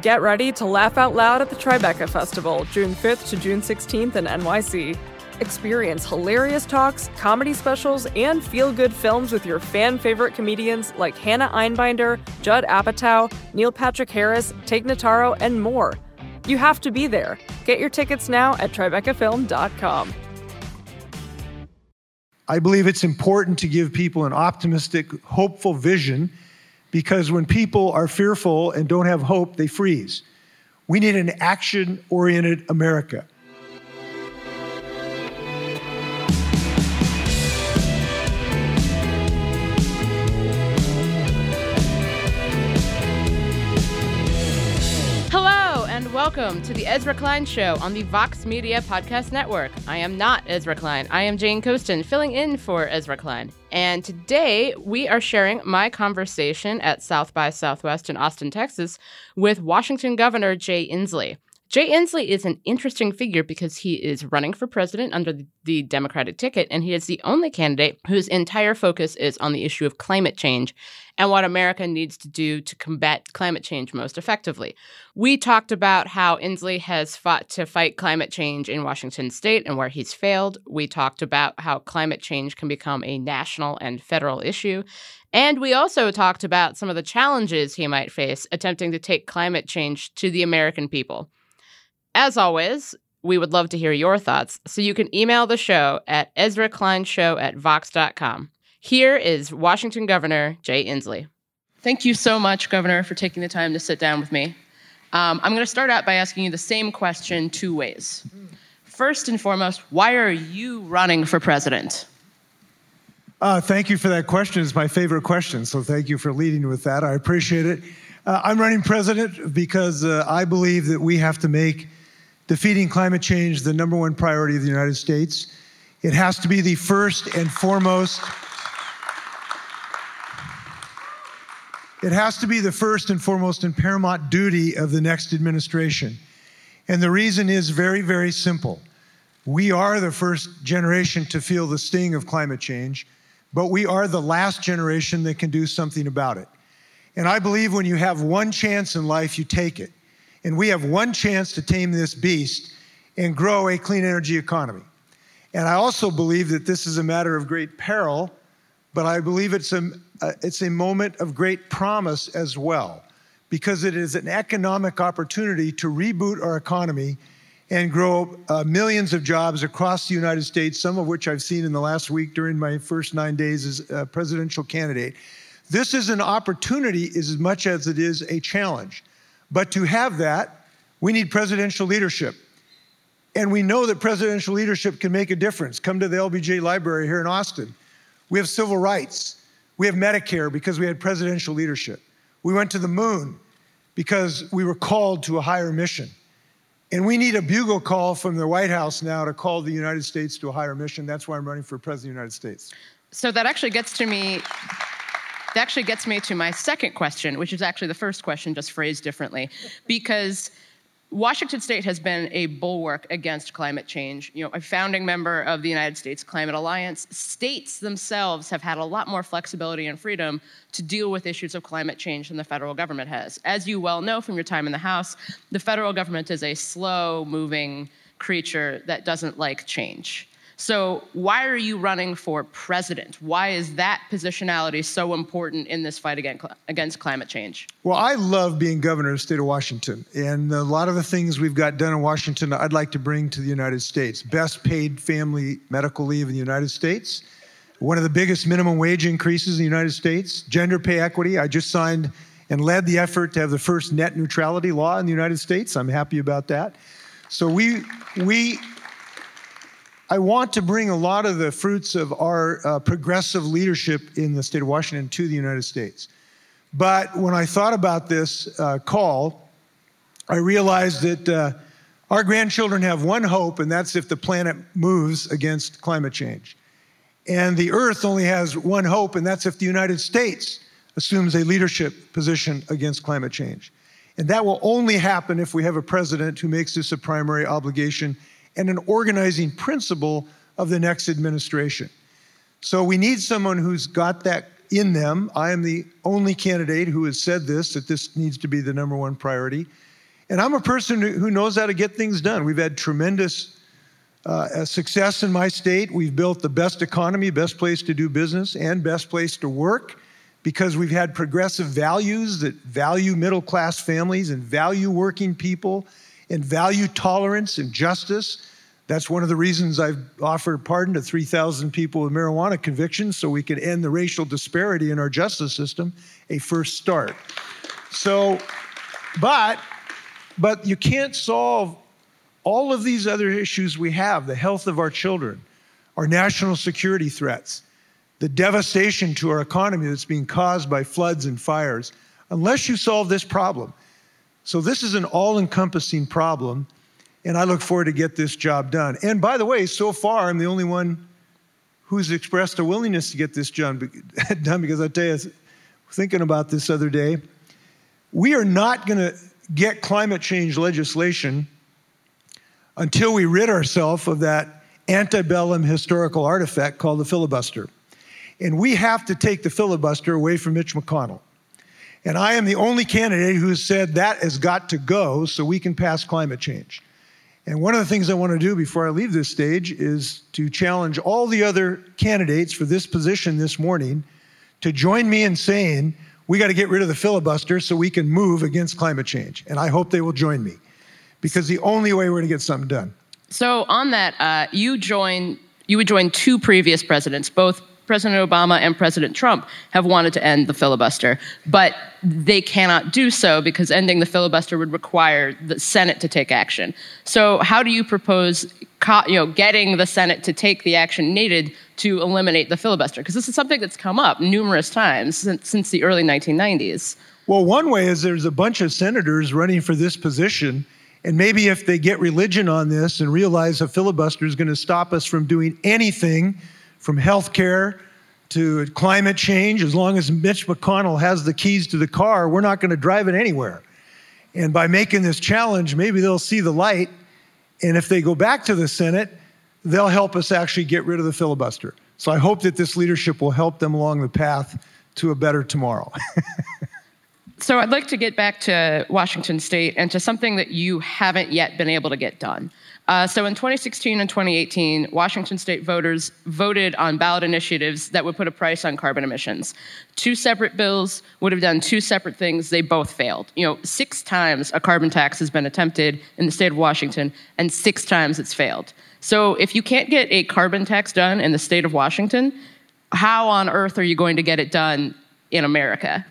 Get ready to laugh out loud at the Tribeca Festival, June 5th to June 16th in NYC. Experience hilarious talks, comedy specials, and feel good films with your fan favorite comedians like Hannah Einbinder, Judd Apatow, Neil Patrick Harris, Tig Notaro, and more. You have to be there. Get your tickets now at tribecafilm.com. I believe it's important to give people an optimistic, hopeful vision because when people are fearful and don't have hope, they freeze. We need an action oriented America. Welcome to the Ezra Klein Show on the Vox Media Podcast Network. I am not Ezra Klein. I am Jane Coaston, filling in for Ezra Klein. And today we are sharing my conversation at South by Southwest in Austin, Texas, with Washington Governor Jay Inslee. Jay Inslee is an interesting figure because he is running for president under the Democratic ticket, and he is the only candidate whose entire focus is on the issue of climate change and what America needs to do to combat climate change most effectively. We talked about how Inslee has fought to fight climate change in Washington state and where he's failed. We talked about how climate change can become a national and federal issue. And we also talked about some of the challenges he might face attempting to take climate change to the American people. As always, we would love to hear your thoughts, so you can email the show at Ezra Klein Show at Vox.com. Here is Washington Governor Jay Inslee. Thank you so much, Governor, for taking the time to sit down with me. Um, I'm going to start out by asking you the same question two ways. First and foremost, why are you running for president? Uh, thank you for that question. It's my favorite question, so thank you for leading with that. I appreciate it. Uh, I'm running president because uh, I believe that we have to make defeating climate change the number one priority of the United States. It has to be the first and foremost. It has to be the first and foremost and paramount duty of the next administration. And the reason is very, very simple. We are the first generation to feel the sting of climate change, but we are the last generation that can do something about it. And I believe when you have one chance in life, you take it. And we have one chance to tame this beast and grow a clean energy economy. And I also believe that this is a matter of great peril, but I believe it's a, uh, it's a moment of great promise as well, because it is an economic opportunity to reboot our economy and grow uh, millions of jobs across the United States, some of which I've seen in the last week during my first nine days as a presidential candidate. This is an opportunity as much as it is a challenge. But to have that, we need presidential leadership. And we know that presidential leadership can make a difference. Come to the LBJ Library here in Austin. We have civil rights. We have Medicare because we had presidential leadership. We went to the moon because we were called to a higher mission. And we need a bugle call from the White House now to call the United States to a higher mission. That's why I'm running for president of the United States. So that actually gets to me that actually gets me to my second question, which is actually the first question, just phrased differently. Because Washington State has been a bulwark against climate change. You know, a founding member of the United States Climate Alliance, states themselves have had a lot more flexibility and freedom to deal with issues of climate change than the federal government has. As you well know from your time in the House, the federal government is a slow moving creature that doesn't like change. So, why are you running for president? Why is that positionality so important in this fight against climate change? Well, I love being governor of the state of Washington. And a lot of the things we've got done in Washington, I'd like to bring to the United States. Best paid family medical leave in the United States, one of the biggest minimum wage increases in the United States, gender pay equity. I just signed and led the effort to have the first net neutrality law in the United States. I'm happy about that. So we, we, I want to bring a lot of the fruits of our uh, progressive leadership in the state of Washington to the United States. But when I thought about this uh, call, I realized that uh, our grandchildren have one hope, and that's if the planet moves against climate change. And the Earth only has one hope, and that's if the United States assumes a leadership position against climate change. And that will only happen if we have a president who makes this a primary obligation and an organizing principle of the next administration. So we need someone who's got that in them. I am the only candidate who has said this, that this needs to be the number one priority. And I'm a person who knows how to get things done. We've had tremendous uh, success in my state. We've built the best economy, best place to do business, and best place to work because we've had progressive values that value middle class families and value working people and value tolerance and justice. That's one of the reasons I've offered pardon to 3,000 people with marijuana convictions so we can end the racial disparity in our justice system, a first start. So, but, but you can't solve all of these other issues we have the health of our children, our national security threats, the devastation to our economy that's being caused by floods and fires, unless you solve this problem. So, this is an all encompassing problem, and I look forward to get this job done. And by the way, so far, I'm the only one who's expressed a willingness to get this job done because I tell you, thinking about this other day, we are not going to get climate change legislation until we rid ourselves of that antebellum historical artifact called the filibuster. And we have to take the filibuster away from Mitch McConnell. And I am the only candidate who has said that has got to go so we can pass climate change. And one of the things I want to do before I leave this stage is to challenge all the other candidates for this position this morning to join me in saying we got to get rid of the filibuster so we can move against climate change. And I hope they will join me because the only way we're going to get something done. So on that, uh, you join you would join two previous presidents, both President Obama and President Trump have wanted to end the filibuster, but they cannot do so because ending the filibuster would require the Senate to take action. So, how do you propose, you know, getting the Senate to take the action needed to eliminate the filibuster? Because this is something that's come up numerous times since, since the early 1990s. Well, one way is there's a bunch of senators running for this position. And maybe if they get religion on this and realize a filibuster is going to stop us from doing anything from health care to climate change, as long as Mitch McConnell has the keys to the car, we're not going to drive it anywhere. And by making this challenge, maybe they'll see the light. And if they go back to the Senate, they'll help us actually get rid of the filibuster. So I hope that this leadership will help them along the path to a better tomorrow. so I'd like to get back to Washington State and to something that you haven't yet been able to get done. Uh, so in 2016 and 2018, Washington state voters voted on ballot initiatives that would put a price on carbon emissions. Two separate bills would have done two separate things. They both failed. You know, six times a carbon tax has been attempted in the state of Washington, and six times it's failed. So if you can't get a carbon tax done in the state of Washington, how on earth are you going to get it done in America?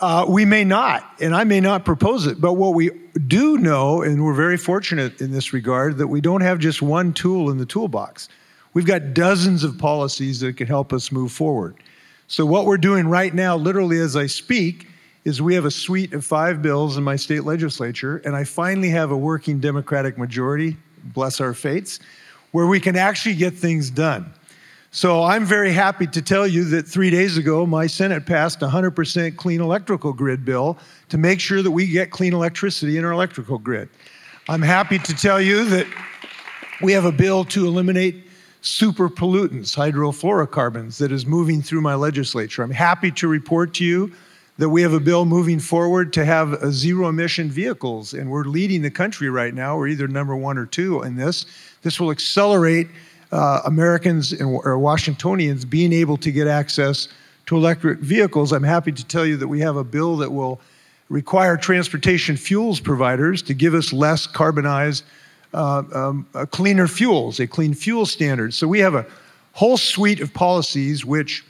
Uh, we may not, and I may not propose it. But what we do know, and we're very fortunate in this regard, that we don't have just one tool in the toolbox. We've got dozens of policies that can help us move forward. So, what we're doing right now, literally as I speak, is we have a suite of five bills in my state legislature, and I finally have a working Democratic majority, bless our fates, where we can actually get things done. So I'm very happy to tell you that three days ago, my Senate passed a 100% clean electrical grid bill to make sure that we get clean electricity in our electrical grid. I'm happy to tell you that we have a bill to eliminate super pollutants, hydrofluorocarbons, that is moving through my legislature. I'm happy to report to you that we have a bill moving forward to have zero emission vehicles, and we're leading the country right now. We're either number one or two in this. This will accelerate uh, Americans and, or Washingtonians being able to get access to electric vehicles. I'm happy to tell you that we have a bill that will require transportation fuels providers to give us less carbonized, uh, um, uh, cleaner fuels, a clean fuel standard. So we have a whole suite of policies which,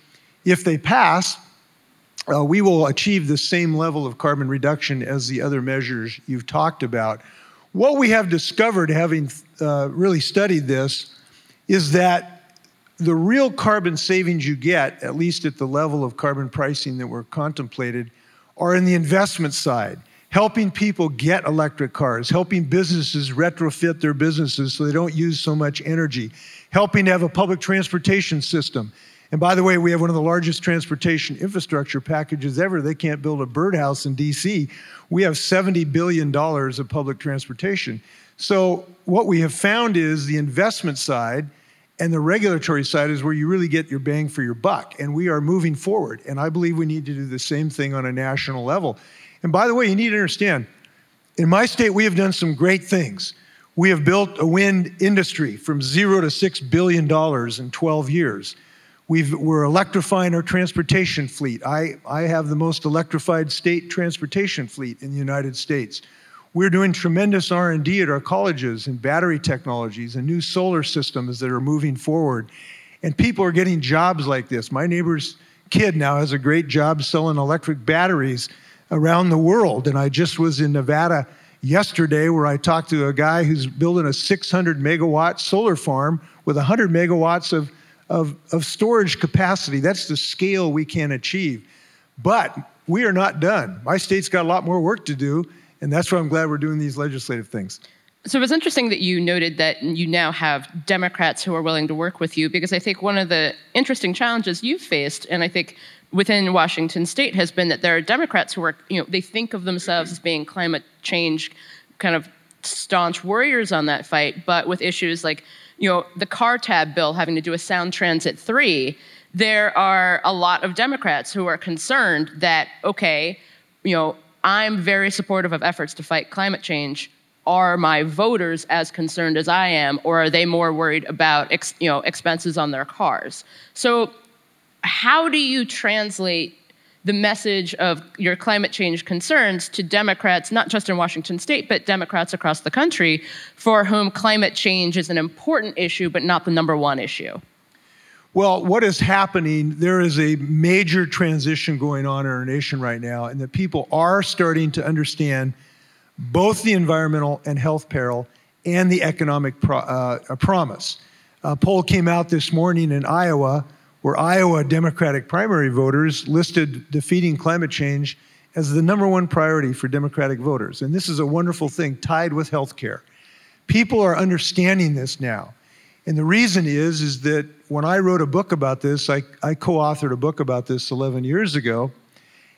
if they pass, uh, we will achieve the same level of carbon reduction as the other measures you've talked about. What we have discovered, having uh, really studied this, is that the real carbon savings you get, at least at the level of carbon pricing that were contemplated, are in the investment side, helping people get electric cars, helping businesses retrofit their businesses so they don't use so much energy, helping to have a public transportation system. And by the way, we have one of the largest transportation infrastructure packages ever. They can't build a birdhouse in DC. We have $70 billion of public transportation. So, what we have found is the investment side and the regulatory side is where you really get your bang for your buck. And we are moving forward. And I believe we need to do the same thing on a national level. And by the way, you need to understand in my state, we have done some great things. We have built a wind industry from zero to six billion dollars in 12 years. we are electrifying our transportation fleet. I, I have the most electrified state transportation fleet in the United States. We're doing tremendous R&D at our colleges in battery technologies and new solar systems that are moving forward. And people are getting jobs like this. My neighbor's kid now has a great job selling electric batteries around the world. And I just was in Nevada yesterday where I talked to a guy who's building a 600 megawatt solar farm with 100 megawatts of, of, of storage capacity. That's the scale we can achieve. But we are not done. My state's got a lot more work to do, and that's why I'm glad we're doing these legislative things. So it was interesting that you noted that you now have Democrats who are willing to work with you because I think one of the interesting challenges you've faced, and I think within Washington state has been that there are Democrats who are, you know, they think of themselves as being climate change kind of staunch warriors on that fight, but with issues like, you know, the car tab bill having to do with Sound Transit 3, there are a lot of Democrats who are concerned that, okay, you know, I'm very supportive of efforts to fight climate change. Are my voters as concerned as I am, or are they more worried about ex, you know, expenses on their cars? So how do you translate the message of your climate change concerns to Democrats, not just in Washington state, but Democrats across the country, for whom climate change is an important issue, but not the number one issue? Well, what is happening, there is a major transition going on in our nation right now, and that people are starting to understand both the environmental and health peril and the economic pro- uh, promise. A poll came out this morning in Iowa where Iowa Democratic primary voters listed defeating climate change as the number one priority for Democratic voters. And this is a wonderful thing tied with health care. People are understanding this now. And the reason is, is that when I wrote a book about this, I, I co-authored a book about this 11 years ago.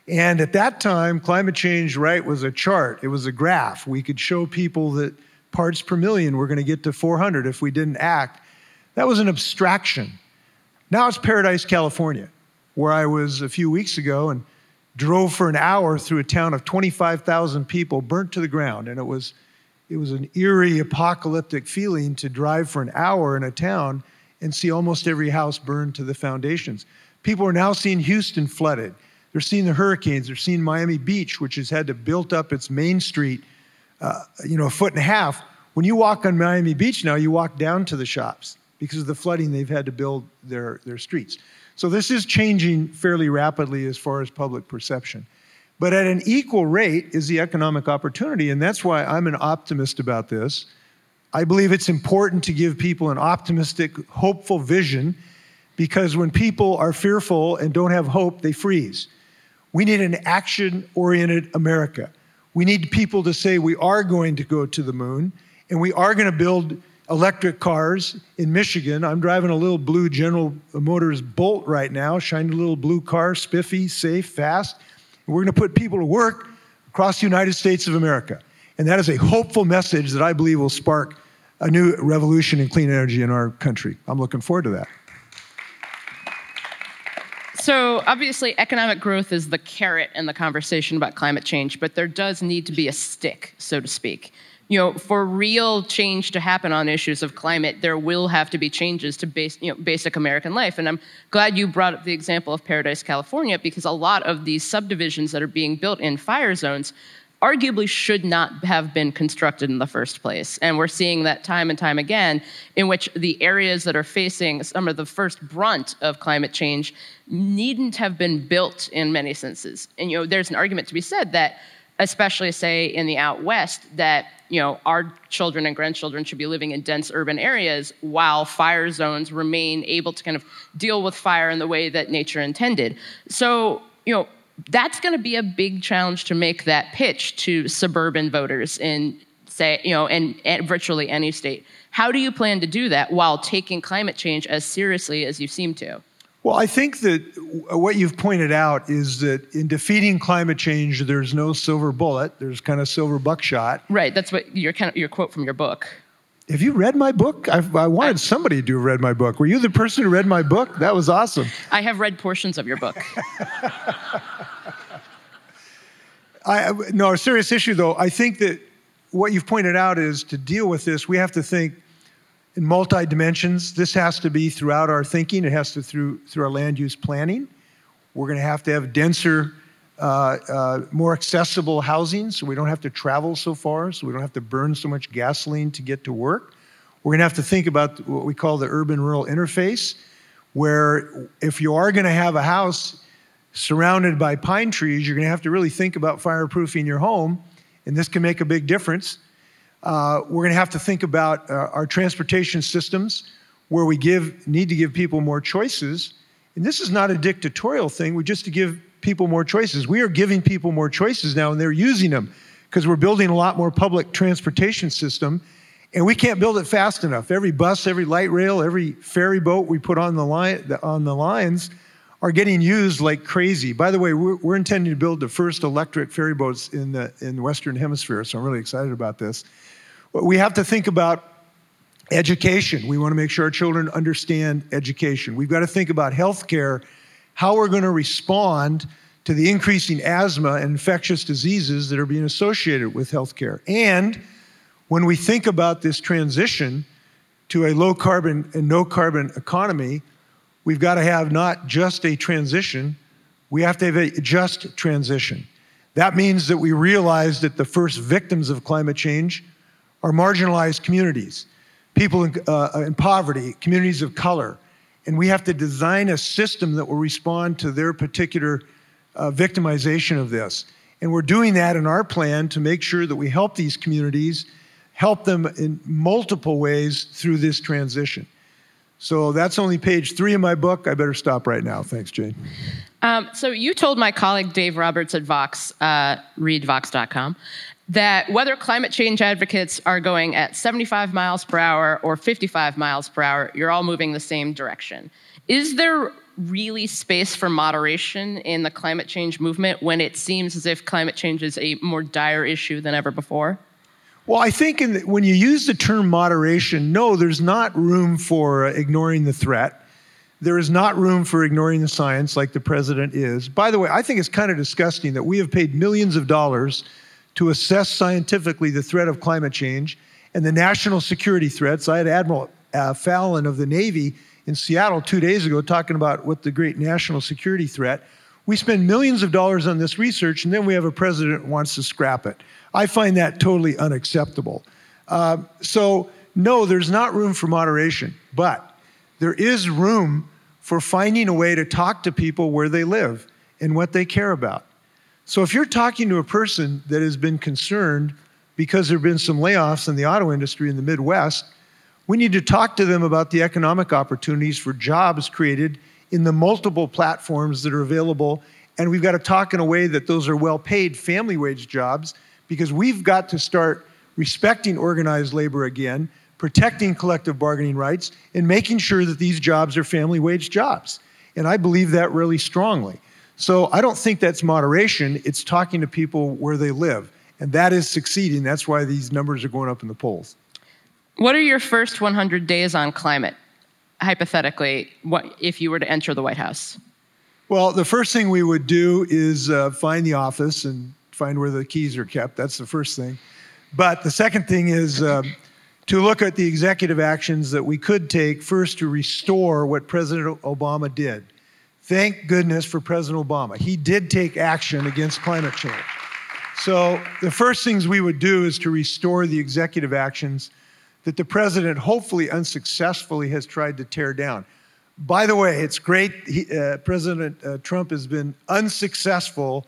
And at that time, climate change, right, was a chart. It was a graph. We could show people that parts per million were going to get to 400 if we didn't act. That was an abstraction. Now it's Paradise, California, where I was a few weeks ago and drove for an hour through a town of 25,000 people burnt to the ground. And it was, it was an eerie, apocalyptic feeling to drive for an hour in a town and see almost every house burned to the foundations. People are now seeing Houston flooded. They're seeing the hurricanes. They're seeing Miami Beach, which has had to build up its main street, uh, you know, a foot and a half. When you walk on Miami Beach now, you walk down to the shops because of the flooding they've had to build their, their streets. So this is changing fairly rapidly as far as public perception. But at an equal rate is the economic opportunity, and that's why I'm an optimist about this. I believe it's important to give people an optimistic, hopeful vision because when people are fearful and don't have hope, they freeze. We need an action oriented America. We need people to say we are going to go to the moon and we are going to build electric cars in Michigan. I'm driving a little blue General Motors Bolt right now, shiny little blue car, spiffy, safe, fast. And we're going to put people to work across the United States of America. And that is a hopeful message that I believe will spark a new revolution in clean energy in our country. I'm looking forward to that. So, obviously, economic growth is the carrot in the conversation about climate change, but there does need to be a stick, so to speak you know, for real change to happen on issues of climate, there will have to be changes to base, you know, basic American life. And I'm glad you brought up the example of Paradise, California, because a lot of these subdivisions that are being built in fire zones arguably should not have been constructed in the first place. And we're seeing that time and time again, in which the areas that are facing some of the first brunt of climate change needn't have been built in many senses. And you know, there's an argument to be said that especially say in the out west that you know our children and grandchildren should be living in dense urban areas while fire zones remain able to kind of deal with fire in the way that nature intended so you know that's going to be a big challenge to make that pitch to suburban voters in say you know in, in virtually any state how do you plan to do that while taking climate change as seriously as you seem to well, I think that what you've pointed out is that in defeating climate change, there's no silver bullet. There's kind of silver buckshot. Right. That's what your kind of your quote from your book. Have you read my book? I, I wanted somebody to have read my book. Were you the person who read my book? That was awesome. I have read portions of your book. I, no, a serious issue though. I think that what you've pointed out is to deal with this, we have to think in multi dimensions. This has to be throughout our thinking. It has to through through our land use planning. We're going to have to have denser, uh, uh, more accessible housing, so we don't have to travel so far, so we don't have to burn so much gasoline to get to work. We're going to have to think about what we call the urban-rural interface, where if you are going to have a house surrounded by pine trees, you're going to have to really think about fireproofing your home, and this can make a big difference. Uh, we're going to have to think about uh, our transportation systems where we give, need to give people more choices. And this is not a dictatorial thing, we just to give people more choices. We are giving people more choices now, and they're using them because we're building a lot more public transportation system. And we can't build it fast enough. Every bus, every light rail, every ferry boat we put on the, line, on the lines are getting used like crazy. By the way, we're, we're intending to build the first electric ferry boats in the, in the Western Hemisphere, so I'm really excited about this. We have to think about education. We want to make sure our children understand education. We've got to think about health care, how we're going to respond to the increasing asthma and infectious diseases that are being associated with health care. And when we think about this transition to a low carbon and no carbon economy, we've got to have not just a transition, we have to have a just transition. That means that we realize that the first victims of climate change are marginalized communities, people in, uh, in poverty, communities of color. And we have to design a system that will respond to their particular uh, victimization of this. And we're doing that in our plan to make sure that we help these communities, help them in multiple ways through this transition. So that's only page three of my book. I better stop right now. Thanks, Jane. Um, so you told my colleague Dave Roberts at Vox, uh, read Vox.com, that whether climate change advocates are going at 75 miles per hour or 55 miles per hour, you're all moving the same direction. Is there really space for moderation in the climate change movement when it seems as if climate change is a more dire issue than ever before? Well, I think the, when you use the term moderation, no, there's not room for ignoring the threat. There is not room for ignoring the science like the president is. By the way, I think it's kind of disgusting that we have paid millions of dollars to assess scientifically the threat of climate change and the national security threats. I had Admiral uh, Fallon of the Navy in Seattle two days ago talking about what the great national security threat. We spend millions of dollars on this research, and then we have a president who wants to scrap it. I find that totally unacceptable. Uh, so, no, there's not room for moderation, but there is room for finding a way to talk to people where they live and what they care about. So if you're talking to a person that has been concerned because there have been some layoffs in the auto industry in the Midwest, we need to talk to them about the economic opportunities for jobs created in the multiple platforms that are available. And we've got to talk in a way that those are well paid family wage jobs because we've got to start respecting organized labor again, protecting collective bargaining rights, and making sure that these jobs are family wage jobs. And I believe that really strongly. So I don't think that's moderation. It's talking to people where they live. And that is succeeding. That's why these numbers are going up in the polls. What are your first 100 days on climate? Hypothetically, what, if you were to enter the White House? Well, the first thing we would do is uh, find the office and find where the keys are kept. That's the first thing. But the second thing is uh, to look at the executive actions that we could take first to restore what President Obama did. Thank goodness for President Obama. He did take action against climate change. So, the first things we would do is to restore the executive actions that the president, hopefully unsuccessfully, has tried to tear down. By the way, it's great. He, uh, president uh, Trump has been unsuccessful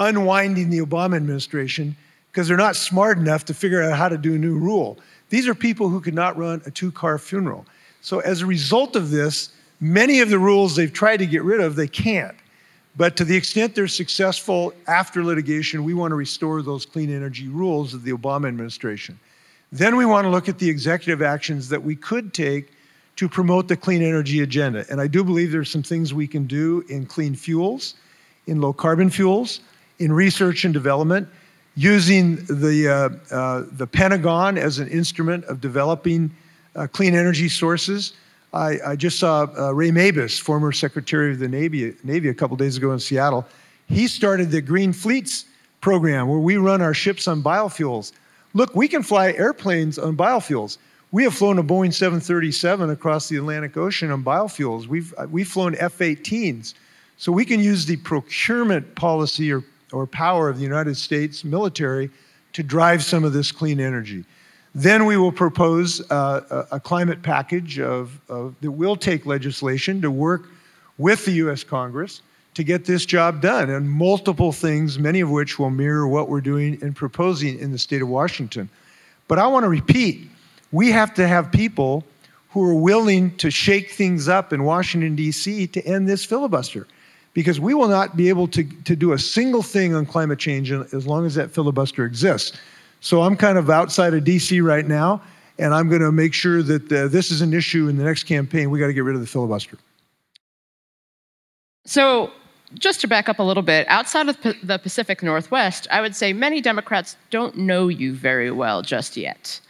unwinding the Obama administration because they're not smart enough to figure out how to do a new rule. These are people who could not run a two car funeral. So, as a result of this, Many of the rules they've tried to get rid of, they can't. But to the extent they're successful after litigation, we want to restore those clean energy rules of the Obama administration. Then we want to look at the executive actions that we could take to promote the clean energy agenda. And I do believe there's some things we can do in clean fuels, in low carbon fuels, in research and development, using the, uh, uh, the Pentagon as an instrument of developing uh, clean energy sources. I, I just saw uh, Ray Mabus, former Secretary of the Navy, Navy a couple days ago in Seattle. He started the Green Fleets program where we run our ships on biofuels. Look, we can fly airplanes on biofuels. We have flown a Boeing 737 across the Atlantic Ocean on biofuels. We've, uh, we've flown F 18s. So we can use the procurement policy or, or power of the United States military to drive some of this clean energy. Then we will propose uh, a, climate package of, of, that will take legislation to work with the US Congress to get this job done, and multiple things, many of which will mirror what we're doing and proposing in the state of Washington. But I want to repeat we have to have people who are willing to shake things up in Washington, D.C. to end this filibuster. Because we will not be able to, to do a single thing on climate change as long as that filibuster exists. So I'm kind of outside of DC right now, and I'm going to make sure that uh, this is an issue in the next campaign. We got to get rid of the filibuster. So, just to back up a little bit, outside of the Pacific Northwest, I would say many Democrats don't know you very well just yet.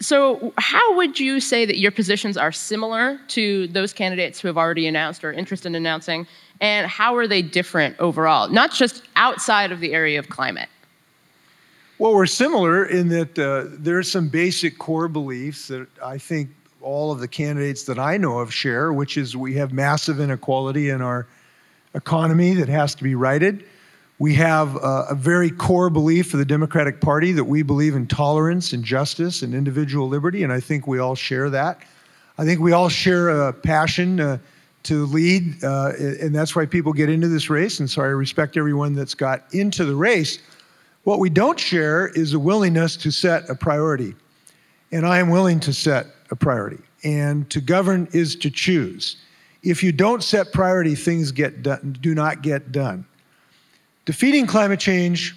So, how would you say that your positions are similar to those candidates who have already announced or interested in announcing? And how are they different overall, not just outside of the area of climate? Well, we're similar in that uh, there are some basic core beliefs that I think all of the candidates that I know of share, which is we have massive inequality in our economy that has to be righted. We have uh, a very core belief of the Democratic Party that we believe in tolerance and justice and individual liberty, and I think we all share that. I think we all share a passion uh, to lead, uh, and that's why people get into this race. And so I respect everyone that's got into the race. What we don't share is a willingness to set a priority. And I am willing to set a priority. And to govern is to choose. If you don't set priority, things get done, do not get done. Defeating climate change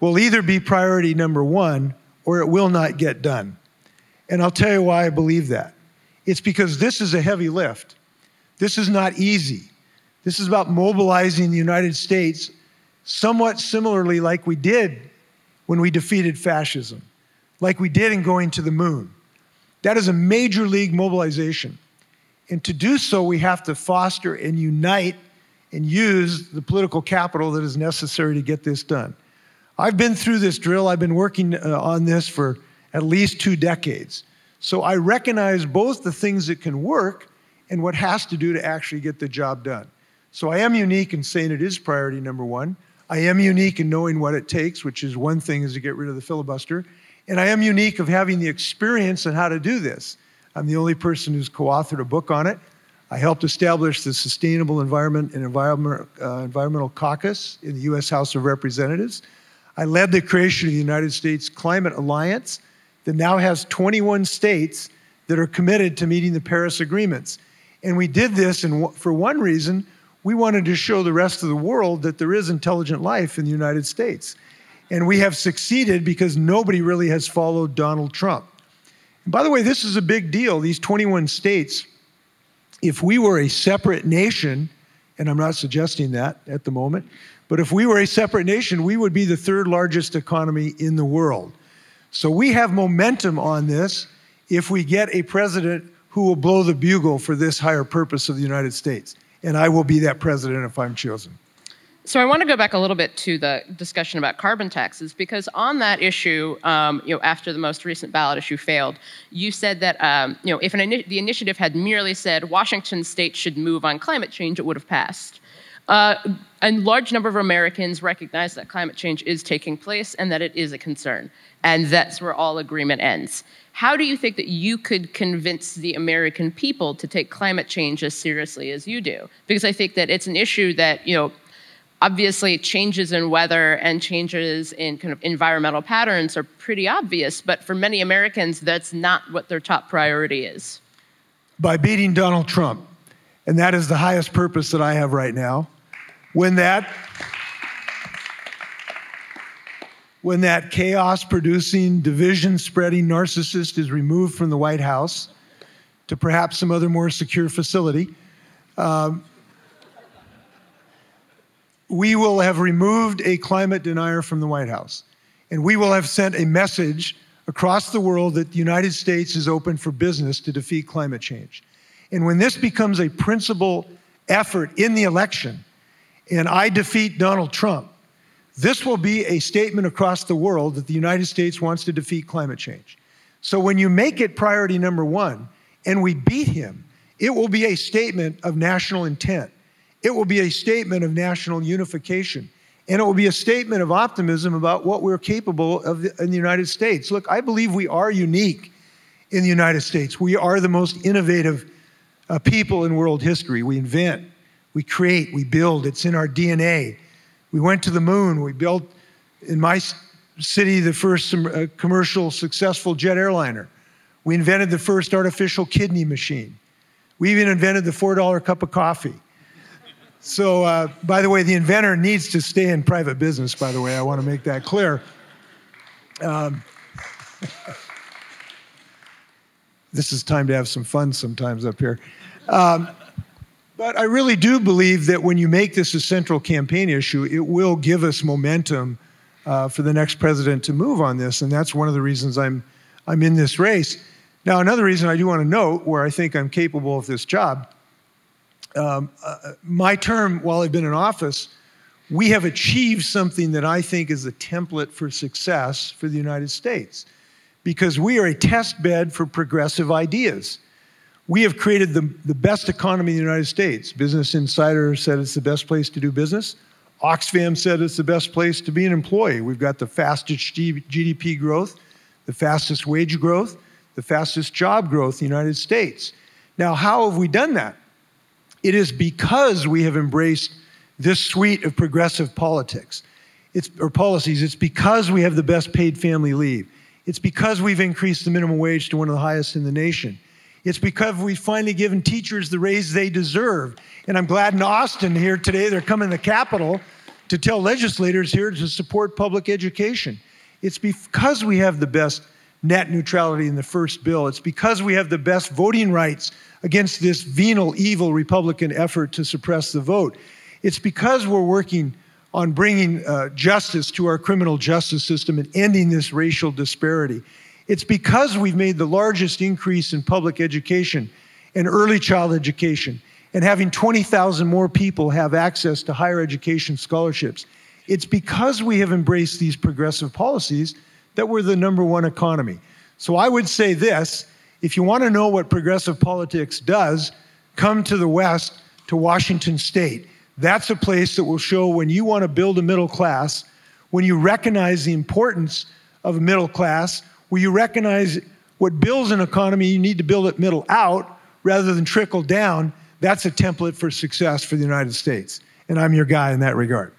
will either be priority number one or it will not get done. And I'll tell you why I believe that. It's because this is a heavy lift. This is not easy. This is about mobilizing the United States somewhat similarly like we did when we defeated fascism, like we did in going to the moon. That is a major league mobilization. And to do so, we have to foster and unite and use the political capital that is necessary to get this done. I've been through this drill, I've been working uh, on this for at least two decades. So I recognize both the things that can work and what has to do to actually get the job done. So I am unique in saying it is priority number one. I am unique in knowing what it takes, which is one thing is to get rid of the filibuster. And I am unique of having the experience on how to do this. I'm the only person who's co-authored a book on it. I helped establish the Sustainable Environment and Environment, uh, Environmental Caucus in the U.S. House of Representatives. I led the creation of the United States Climate Alliance that now has 21 states that are committed to meeting the Paris agreements. And we did this in, for one reason, we wanted to show the rest of the world that there is intelligent life in the United States. And we have succeeded because nobody really has followed Donald Trump. And by the way, this is a big deal. These 21 states, if we were a separate nation, and I'm not suggesting that at the moment, but if we were a separate nation, we would be the third largest economy in the world. So we have momentum on this if we get a president who will blow the bugle for this higher purpose of the United States and I will be that president if I'm chosen. So I want to go back a little bit to the discussion about carbon taxes because on that issue, um, you know, after the most recent ballot issue failed, you said that um, you know if the initiative had merely said Washington State should move on climate change, it would have passed. Uh, a large number of Americans recognize that climate change is taking place and that it is a concern, and that's where all agreement ends. How do you think that you could convince the American people to take climate change as seriously as you do? Because I think that it's an issue that, you know, obviously changes in weather and changes in kind of environmental patterns are pretty obvious, but for many Americans, that's not what their top priority is. By beating Donald Trump. And that is the highest purpose that I have right now. When that when that chaos producing, division spreading narcissist is removed from the White House to perhaps some other more secure facility, um, we will have removed a climate denier from the White House. And we will have sent a message across the world that the United States is open for business to defeat climate change. And when this becomes a principal effort in the election, and I defeat Donald Trump, this will be a statement across the world that the United States wants to defeat climate change. So when you make it priority number one and we beat him, it will be a statement of national intent. It will be a statement of national unification. And it will be a statement of optimism about what we're capable of in the United States. Look, I believe we are unique in the United States. We are the most innovative uh, people in world history. We invent, we create, we build. It's in our DNA. We went to the moon. We built, in my city, the first uh, commercial successful jet airliner. We invented the first artificial kidney machine. We even invented the $4 cup of coffee. So, uh, by the way, the inventor needs to stay in private business, by the way. I want to make that clear. Um, this is time to have some fun sometimes up here. Um, but I really do believe that when you make this a central campaign issue, it will give us momentum uh, for the next president to move on this. And that's one of the reasons I'm, I'm in this race. Now, another reason I do want to note where I think I'm capable of this job um, uh, my term while I've been in office, we have achieved something that I think is a template for success for the United States because we are a test bed for progressive ideas we have created the, the best economy in the United States. Business Insider said it's the best place to do business. Oxfam said it's the best place to be an employee. We've got the fastest GDP growth, the fastest wage growth, the fastest job growth in the United States. Now, how have we done that? It is because we have embraced this suite of progressive politics it's, or policies. It's because we have the best paid family leave. It's because we've increased the minimum wage to one of the highest in the nation. It's because we've finally given teachers the raise they deserve. And I'm glad in Austin here today, they're coming to the Capitol to tell legislators here to support public education. It's because we have the best net neutrality in the first bill. It's because we have the best voting rights against this venal, evil Republican effort to suppress the vote. It's because we're working on bringing uh, justice to our criminal justice system and ending this racial disparity. It's because we've made the largest increase in public education and early child education and having 20,000 more people have access to higher education scholarships. It's because we have embraced these progressive policies that we're the number one economy. So I would say this if you want to know what progressive politics does, come to the West, to Washington State. That's a place that will show when you want to build a middle class, when you recognize the importance of a middle class, where you recognize what builds an economy, you need to build it middle out rather than trickle down. That's a template for success for the United States. And I'm your guy in that regard.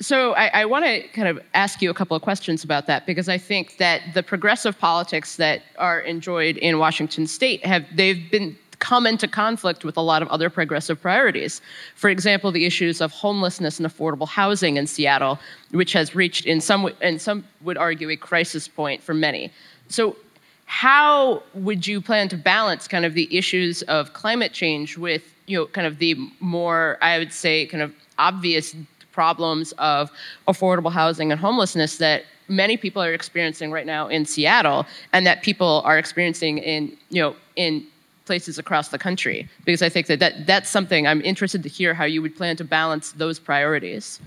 So I, I want to kind of ask you a couple of questions about that because I think that the progressive politics that are enjoyed in Washington State have they've been come into conflict with a lot of other progressive priorities. For example, the issues of homelessness and affordable housing in Seattle, which has reached, in some, and some would argue, a crisis point for many. So, how would you plan to balance kind of the issues of climate change with, you know, kind of the more, I would say, kind of obvious problems of affordable housing and homelessness that many people are experiencing right now in Seattle and that people are experiencing in, you know, in places across the country because I think that, that that's something I'm interested to hear how you would plan to balance those priorities.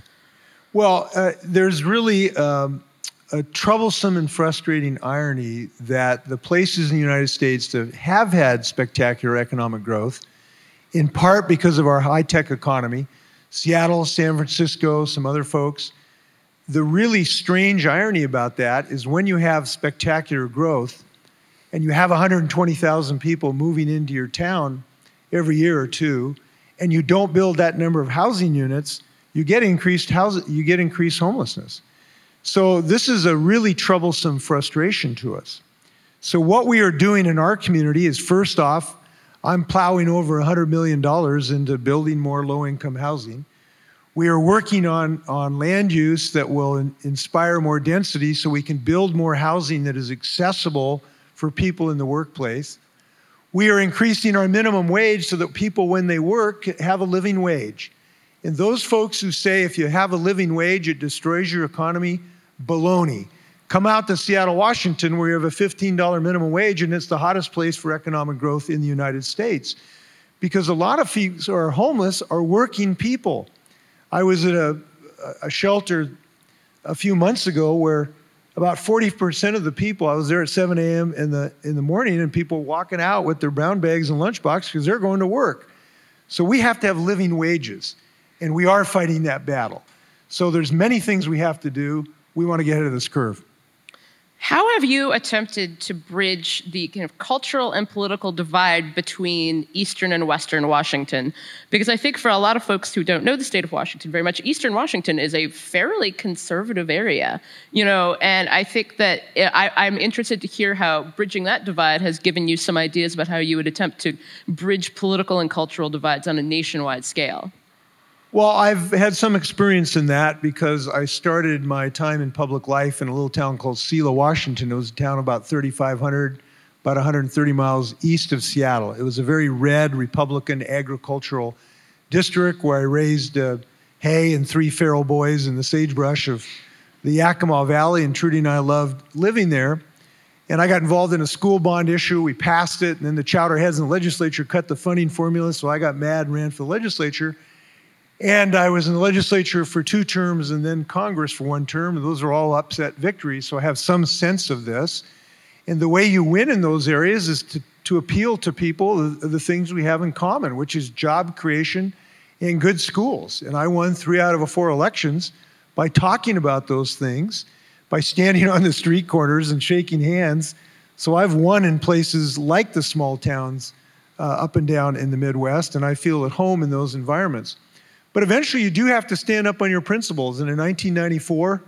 Well, uh, there's really um, a troublesome and frustrating irony that the places in the United States that have had spectacular economic growth, in part because of our high tech economy, Seattle, San Francisco, some other folks, the really strange irony about that is when you have spectacular growth, and you have 120,000 people moving into your town every year or two, and you don't build that number of housing units, you get increased housing, you get increased homelessness. So this is a really troublesome frustration to us. So what we are doing in our community is first off, I'm plowing over $100 million into building more low income housing. We are working on, on land use that will in, inspire more density so we can build more housing that is accessible for people in the workplace. We are increasing our minimum wage so that people, when they work, have a living wage. And those folks who say if you have a living wage, it destroys your economy, baloney. Come out to Seattle, Washington, where you have a $15 minimum wage, and it's the hottest place for economic growth in the United States. Because a lot of folks who are homeless are working people. I was at a, a shelter a few months ago where about 40% of the people, I was there at 7 a.m. in the, in the morning, and people walking out with their brown bags and lunchbox because they're going to work. So we have to have living wages, and we are fighting that battle. So there's many things we have to do. We want to get ahead of this curve. How have you attempted to bridge the kind of cultural and political divide between Eastern and Western Washington? Because I think for a lot of folks who don't know the state of Washington very much, Eastern Washington is a fairly conservative area, you know, and I think that eh, I, I'm interested to hear how bridging that divide has given you some ideas about how you would attempt to bridge political and cultural divides on a nationwide scale. Well, I've had some experience in that because I started my time in public life in a little town called Selah, Washington. It was a town about 3,500, about 130 miles east of Seattle. It was a very red Republican agricultural district where I raised uh, hay and three feral boys in the sagebrush of the Yakima Valley, and Trudi and I loved living there. And I got involved in a school bond issue. We passed it, and then the chowderheads in the legislature cut the funding formula, so I got mad and ran for the legislature. And I was in the legislature for two terms and then Congress for one term. And those are all upset victories. So I have some sense of this. And the way you win in those areas is to, to appeal to people the, the things we have in common, which is job creation and good schools. And I won three out of four elections by talking about those things, by standing on the street corners and shaking hands. So I've won in places like the small towns uh, up and down in the Midwest, and I feel at home in those environments. But eventually, you do have to stand up on your principles. And in 1994,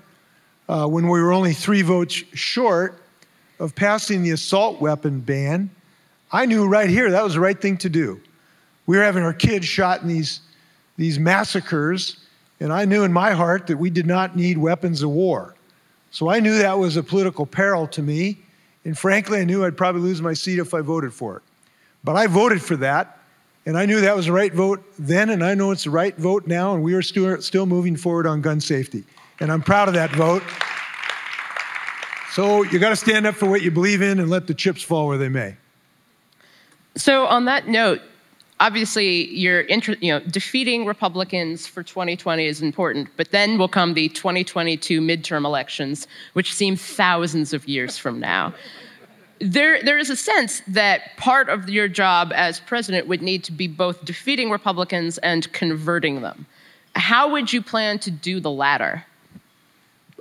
uh, when we were only three votes short of passing the assault weapon ban, I knew right here that was the right thing to do. We were having our kids shot in these, these massacres, and I knew in my heart that we did not need weapons of war. So I knew that was a political peril to me, and frankly, I knew I'd probably lose my seat if I voted for it. But I voted for that, and I knew that was the right vote then, and I know it's the right vote now, and we are still, still moving forward on gun safety. And I'm proud of that vote. So you got to stand up for what you believe in and let the chips fall where they may. So on that note, obviously you're you know defeating Republicans for 2020 is important, but then will come the 2022 midterm elections, which seem thousands of years from now there, there is a sense that part of your job as president would need to be both defeating Republicans and converting them. How would you plan to do the latter?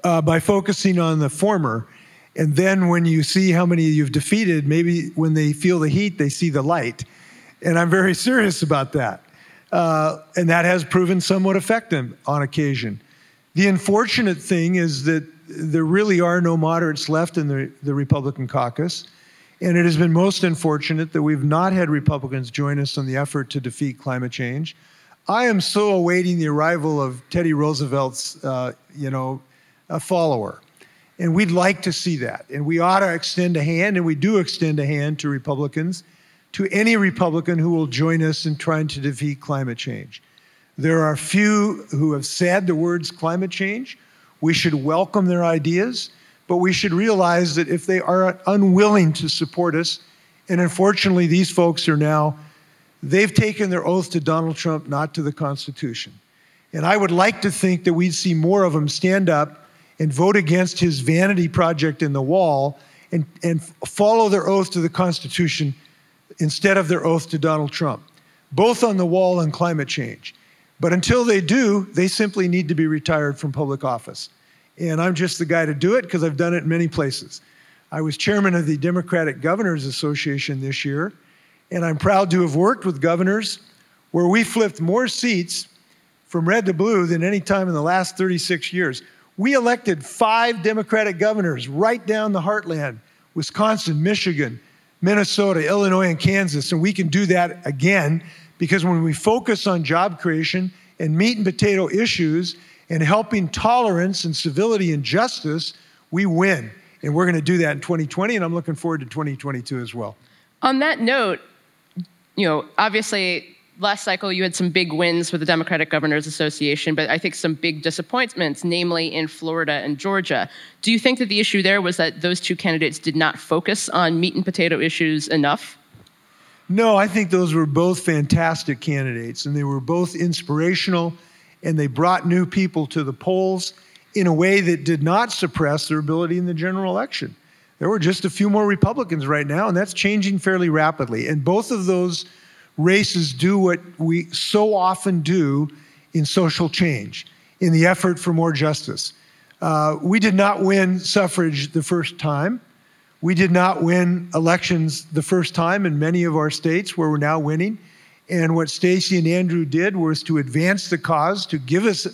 Uh, by focusing on the former. And then when you see how many you've defeated, maybe when they feel the heat, they see the light. And I'm very serious about that. Uh, and that has proven somewhat effective on occasion. The unfortunate thing is that there really are no moderates left in the, the Republican caucus. And it has been most unfortunate that we've not had Republicans join us in the effort to defeat climate change. I am so awaiting the arrival of Teddy Roosevelt's, uh, you know, a follower. And we'd like to see that. And we ought to extend a hand, and we do extend a hand to Republicans, to any Republican who will join us in trying to defeat climate change. There are few who have said the words climate change. We should welcome their ideas, but we should realize that if they are unwilling to support us, and unfortunately, these folks are now, they've taken their oath to Donald Trump, not to the Constitution. And I would like to think that we'd see more of them stand up and vote against his vanity project in the wall and, and follow their oath to the Constitution instead of their oath to Donald Trump, both on the wall and climate change. But until they do, they simply need to be retired from public office. And I'm just the guy to do it because I've done it in many places. I was chairman of the Democratic Governors Association this year, and I'm proud to have worked with governors where we flipped more seats from red to blue than any time in the last 36 years. We elected five Democratic governors right down the heartland Wisconsin, Michigan, Minnesota, Illinois, and Kansas. And we can do that again because when we focus on job creation and meat and potato issues and helping tolerance and civility and justice, we win. And we're going to do that in 2020, and I'm looking forward to 2022 as well. On that note, you know, obviously last cycle you had some big wins with the Democratic Governors Association, but I think some big disappointments, namely in Florida and Georgia. Do you think that the issue there was that those two candidates did not focus on meat and potato issues enough? No, I think those were both fantastic candidates, and they were both inspirational, and they brought new people to the polls in a way that did not suppress their ability in the general election. There were just a few more Republicans right now, and that's changing fairly rapidly. And both of those races do what we so often do in social change, in the effort for more justice. Uh, we did not win suffrage the first time. We did not win elections the first time in many of our states where we're now winning. And what Stacey and Andrew did was to advance the cause, to give us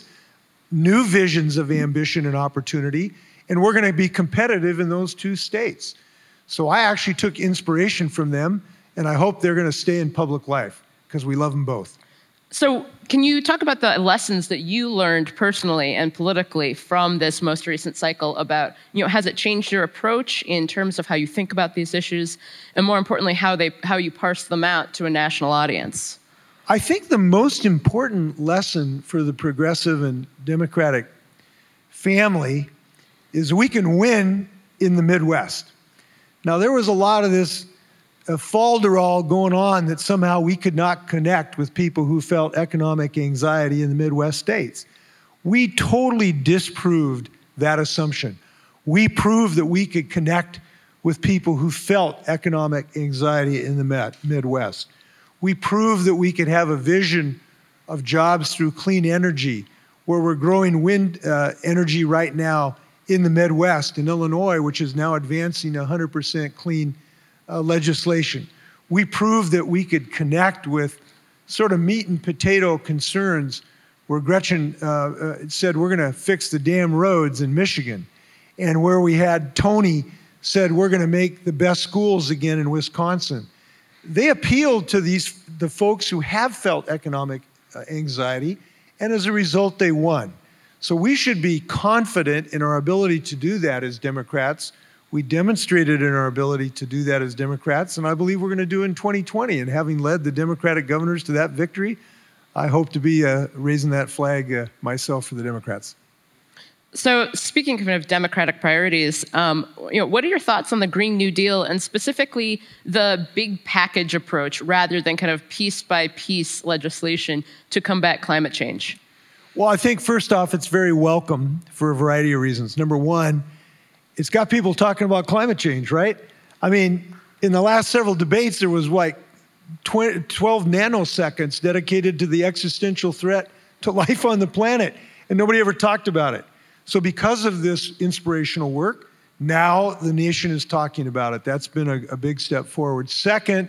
new visions of ambition and opportunity. And we're going to be competitive in those two states. So I actually took inspiration from them and I hope they're going to stay in public life because we love them both. So, can you talk about the lessons that you learned personally and politically from this most recent cycle about, you know, has it changed your approach in terms of how you think about these issues and more importantly how they how you parse them out to a national audience? I think the most important lesson for the progressive and democratic family is we can win in the Midwest. Now, there was a lot of this a falderall going on that somehow we could not connect with people who felt economic anxiety in the Midwest states. We totally disproved that assumption. We proved that we could connect with people who felt economic anxiety in the Midwest. We proved that we could have a vision of jobs through clean energy, where we're growing wind uh, energy right now in the Midwest, in Illinois, which is now advancing 100% clean uh, legislation. We proved that we could connect with sort of meat and potato concerns where Gretchen uh, uh, said, We're going to fix the damn roads in Michigan, and where we had Tony said, We're going to make the best schools again in Wisconsin. They appealed to these, the folks who have felt economic uh, anxiety, and as a result, they won. So we should be confident in our ability to do that as Democrats we demonstrated in our ability to do that as Democrats, and I believe we're going to do in 2020. And having led the Democratic governors to that victory, I hope to be uh, raising that flag uh, myself for the Democrats. So, speaking kind of democratic priorities, um, you know, what are your thoughts on the Green New Deal and specifically the big package approach rather than kind of piece by piece legislation to combat climate change? Well, I think first off, it's very welcome for a variety of reasons. Number one, it's got people talking about climate change, right? I mean, in the last several debates, there was like 12 nanoseconds dedicated to the existential threat to life on the planet, and nobody ever talked about it. So, because of this inspirational work, now the nation is talking about it. That's been a, a big step forward. Second,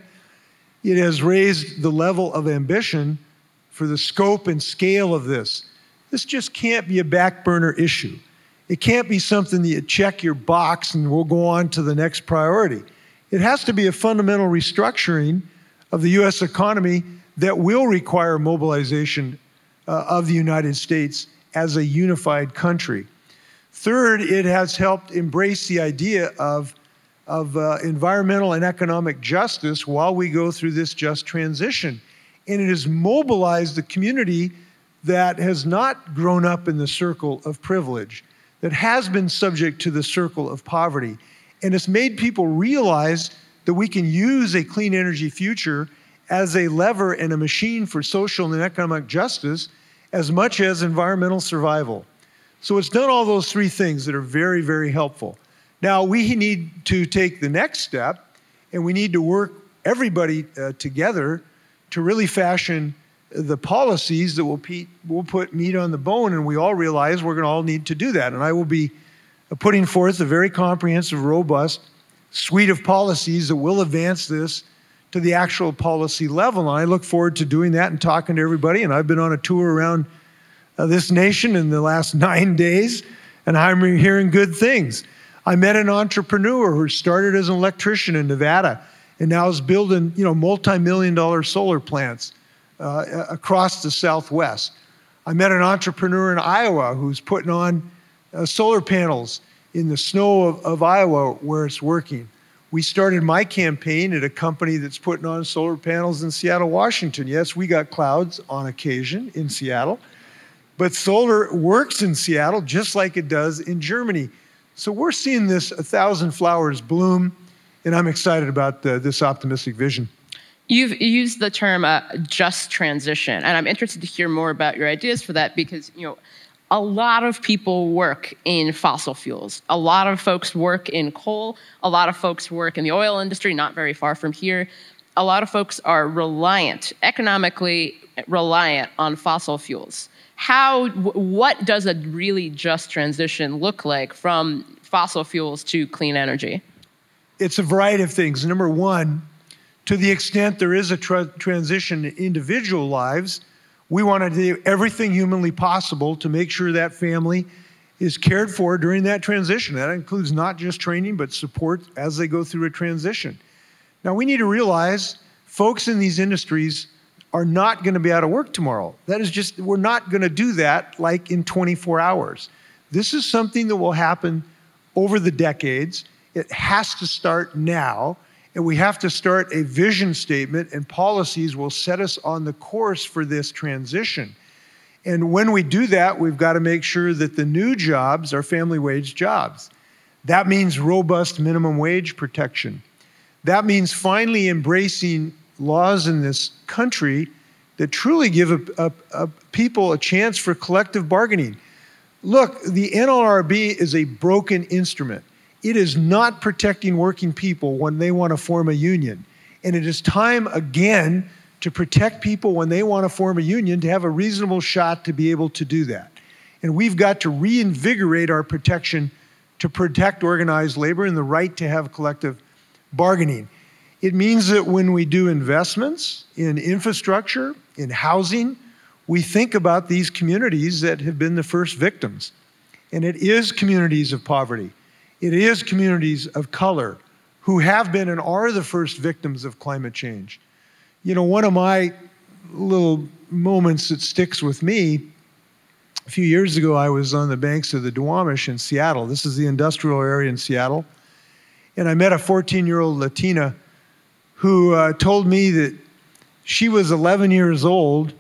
it has raised the level of ambition for the scope and scale of this. This just can't be a back burner issue. It can't be something that you check your box and we'll go on to the next priority. It has to be a fundamental restructuring of the U.S. economy that will require mobilization uh, of the United States as a unified country. Third, it has helped embrace the idea of, of uh, environmental and economic justice while we go through this just transition. And it has mobilized the community that has not grown up in the circle of privilege that has been subject to the circle of poverty. And it's made people realize that we can use a clean energy future as a lever and a machine for social and economic justice as much as environmental survival. So it's done all those three things that are very, very helpful. Now, we need to take the next step and we need to work everybody uh, together to really fashion the policies that will, pe- will put meat on the bone, and we all realize we're going to all need to do that. And I will be putting forth a very comprehensive, robust suite of policies that will advance this to the actual policy level. And I look forward to doing that and talking to everybody. And I've been on a tour around uh, this nation in the last nine days, and I'm hearing good things. I met an entrepreneur who started as an electrician in Nevada and now is building you know multi-million dollar solar plants uh, across the Southwest. I met an entrepreneur in Iowa who's putting on uh, solar panels in the snow of, of Iowa where it's working. We started my campaign at a company that's putting on solar panels in Seattle, Washington. Yes, we got clouds on occasion in Seattle, but solar works in Seattle just like it does in Germany. So we're seeing this a thousand flowers bloom, and I'm excited about the, this optimistic vision. You've used the term uh, just transition, and I'm interested to hear more about your ideas for that because, you know, a lot of people work in fossil fuels. A lot of folks work in coal. A lot of folks work in the oil industry, not very far from here. A lot of folks are reliant, economically reliant on fossil fuels. How, what does a really just transition look like from fossil fuels to clean energy? It's a variety of things. Number one, to the extent there is a tra- transition in individual lives, we want to do everything humanly possible to make sure that family is cared for during that transition. That includes not just training, but support as they go through a transition. Now, we need to realize folks in these industries are not going to be out of work tomorrow. That is just, we're not going to do that like in 24 hours. This is something that will happen over the decades. It has to start now. And we have to start a vision statement, and policies will set us on the course for this transition. And when we do that, we've got to make sure that the new jobs are family wage jobs. That means robust minimum wage protection. That means finally embracing laws in this country that truly give a, a, a people a chance for collective bargaining. Look, the NLRB is a broken instrument. It is not protecting working people when they want to form a union. And it is time again to protect people when they want to form a union to have a reasonable shot to be able to do that. And we've got to reinvigorate our protection to protect organized labor and the right to have collective bargaining. It means that when we do investments in infrastructure, in housing, we think about these communities that have been the first victims. And it is communities of poverty. It is communities of color who have been and are the first victims of climate change. You know, one of my little moments that sticks with me a few years ago, I was on the banks of the Duwamish in Seattle. This is the industrial area in Seattle. And I met a 14 year old Latina who uh, told me that she was 11 years old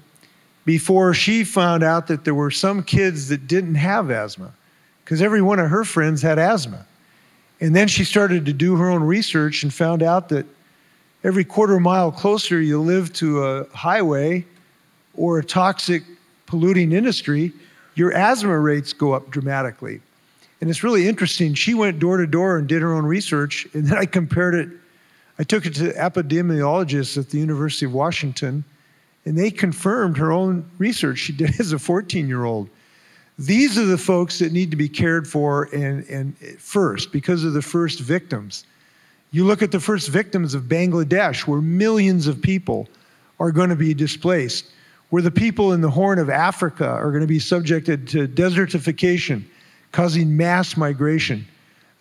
before she found out that there were some kids that didn't have asthma because every one of her friends had asthma. And then she started to do her own research and found out that every quarter mile closer you live to a highway or a toxic polluting industry, your asthma rates go up dramatically. And it's really interesting. She went door to door and did her own research, and then I compared it. I took it to epidemiologists at the University of Washington, and they confirmed her own research she did as a 14 year old. These are the folks that need to be cared for and, and first because of the first victims. You look at the first victims of Bangladesh, where millions of people are going to be displaced, where the people in the Horn of Africa are going to be subjected to desertification, causing mass migration.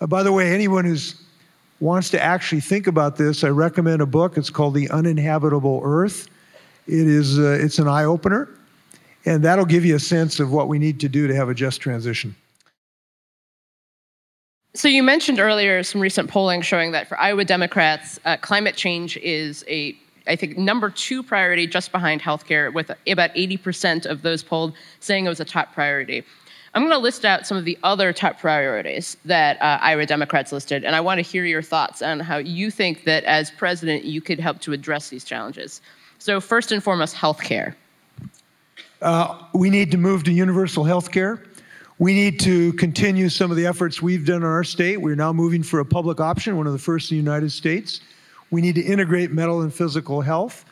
Uh, by the way, anyone who wants to actually think about this, I recommend a book. It's called The Uninhabitable Earth. It is, uh, it's an eye opener. And that'll give you a sense of what we need to do to have a just transition. So you mentioned earlier some recent polling showing that for Iowa Democrats, uh, climate change is a I think number two priority just behind healthcare, with about 80% of those polled saying it was a top priority. I'm going to list out some of the other top priorities that uh, Iowa Democrats listed, and I want to hear your thoughts on how you think that as president you could help to address these challenges. So, first and foremost, healthcare. Uh, we need to move to universal health care. We need to continue some of the efforts we've done in our state. We're now moving for a public option, one of the first in the United States. We need to integrate mental and physical health.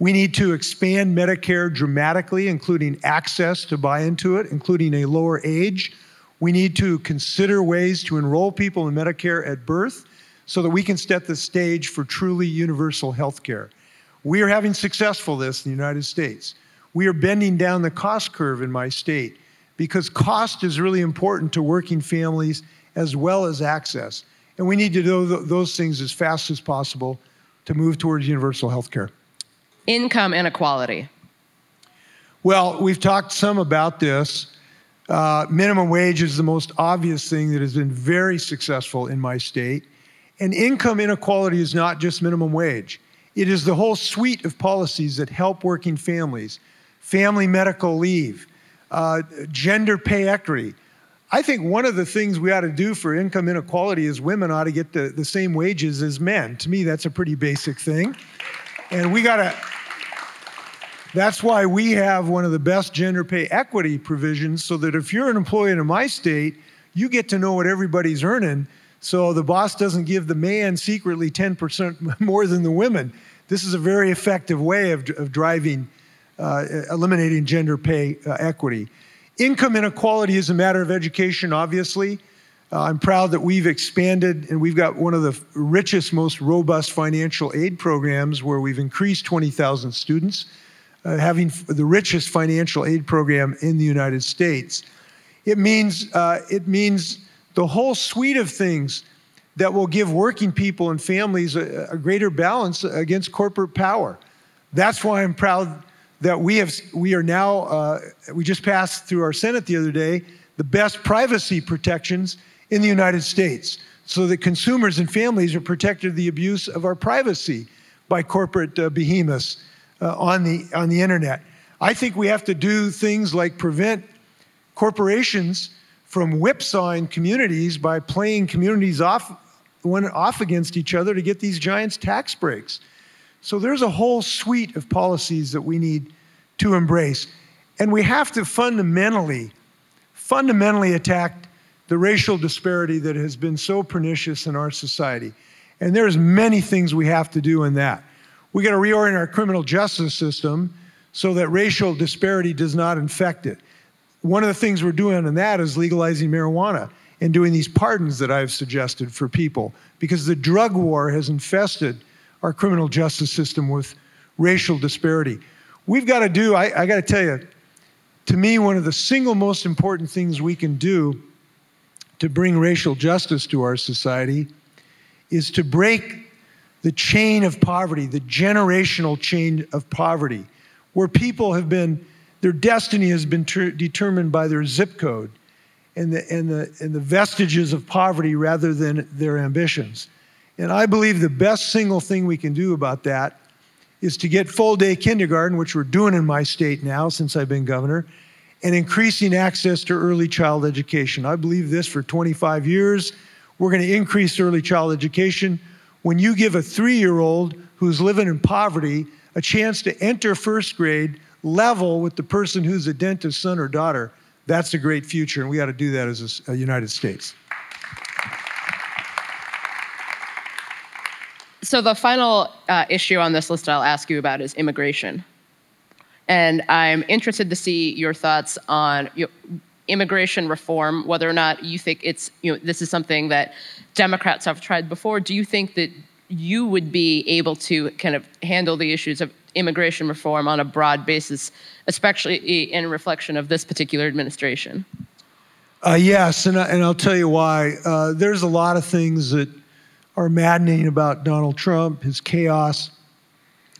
We need to expand Medicare dramatically, including access to buy into it, including a lower age. We need to consider ways to enroll people in Medicare at birth so that we can set the stage for truly universal health care. We are having successful this in the United States. We are bending down the cost curve in my state because cost is really important to working families as well as access. And we need to do those things as fast as possible. to move towards universal health care. Income inequality. Well, we've talked some about this. Uh, minimum wage is the most obvious thing that has been very successful in my state. And income inequality is not just minimum wage, it is the whole suite of policies that help working families, family medical leave, uh, gender pay equity. I think one of the things we ought to do for income inequality is women ought to get the, the same wages as men. To me, that's a pretty basic thing. And we got to, that's why we have one of the best gender pay equity provisions so that if you're an employee in my state, you get to know what everybody's earning so the boss doesn't give the man secretly 10% more than the women. This is a very effective way of, of driving, eliminating gender pay uh, equity. Income inequality is a matter of education, obviously. Uh, I'm proud that we've expanded and we've got one of the richest, most robust financial aid programs where we've increased 20,000 students, uh, having the richest financial aid program in the United States. It means, uh, it means the whole suite of things that will give working people and families a, a greater balance against corporate power. That's why I'm proud that we have we are now uh, we just passed through our Senate the other day the best privacy protections in the United States, so that consumers and families are protected the abuse of our privacy by corporate uh, behemoths uh, on the on the internet. I think we have to do things like prevent corporations from whipsawing communities by playing communities off one off against each other to get these giants tax breaks. So there's a whole suite of policies that we need to embrace. And we have to fundamentally, fundamentally attack the racial disparity that has been so pernicious in our society. And there's many things we have to do in that. We got to reorient our criminal justice system so that racial disparity does not infect it. One of the things we're doing in that is legalizing marijuana and doing these pardons that I've suggested for people because the drug war has infested our criminal justice system with racial disparity. We've got to do, I, I got to tell you, to me, one of the single most important things we can do to bring racial justice to our society is to break the chain of poverty, the generational chain of poverty, where people have been, their destiny has been ter- determined by their zip code and the, and, the, and the vestiges of poverty rather than their ambitions. And I believe the best single thing we can do about that is to get full day kindergarten, which we're doing in my state now since I've been governor, and increasing access to early child education. I believe this for 25 years. We're going to increase early child education. When you give a three year old who's living in poverty a chance to enter first grade level with the person who's a dentist's son or daughter, that's a great future, and we got to do that as a, a uh, United States. So the final uh, issue on this list I'll ask you about is immigration, and I'm interested to see your thoughts on you know, immigration reform. Whether or not you think it's you know this is something that Democrats have tried before. Do you think that you would be able to kind of handle the issues of immigration reform on a broad basis, especially in reflection of this particular administration? Uh, yes, and, I, and I'll tell you why. Uh, there's a lot of things that are maddening about Donald Trump, his chaos,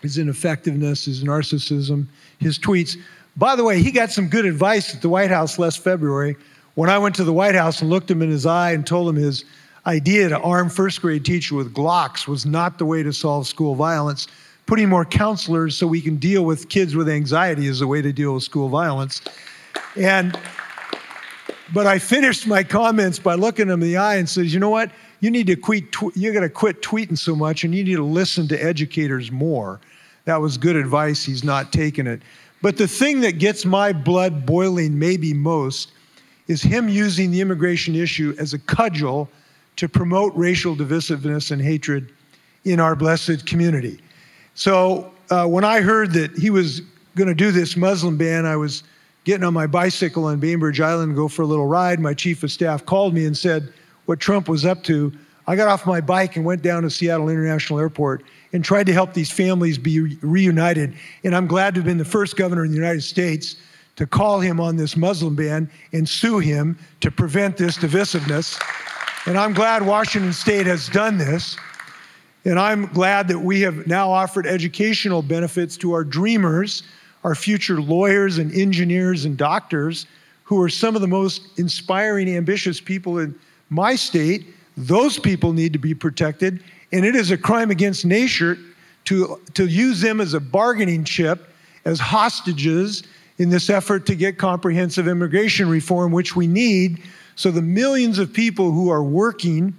his ineffectiveness, his narcissism, his tweets. By the way, he got some good advice at the White House last February when I went to the White House and looked him in his eye and told him his idea to arm first grade teacher with Glocks was not the way to solve school violence putting more counselors so we can deal with kids with anxiety is the way to deal with school violence. And but I finished my comments by looking him in the eye and says, you know what? You need to quit. Tw- you got to quit tweeting so much, and you need to listen to educators more. That was good advice. He's not taking it. But the thing that gets my blood boiling, maybe most, is him using the immigration issue as a cudgel to promote racial divisiveness and hatred in our blessed community. So uh, when I heard that he was going to do this Muslim ban, I was getting on my bicycle on Bainbridge Island to go for a little ride. My chief of staff called me and said what Trump was up to. I got off my bike and went down to Seattle International Airport and tried to help these families be re- reunited. And I'm glad to have been the first governor in the United States to call him on this Muslim ban and sue him to prevent this divisiveness. And I'm glad Washington State has done this. And I'm glad that we have now offered educational benefits to our dreamers, our future lawyers and engineers and doctors, who are some of the most inspiring, ambitious people in my state. Those people need to be protected. And it is a crime against nature to, to use them as a bargaining chip, as hostages in this effort to get comprehensive immigration reform, which we need. So the millions of people who are working,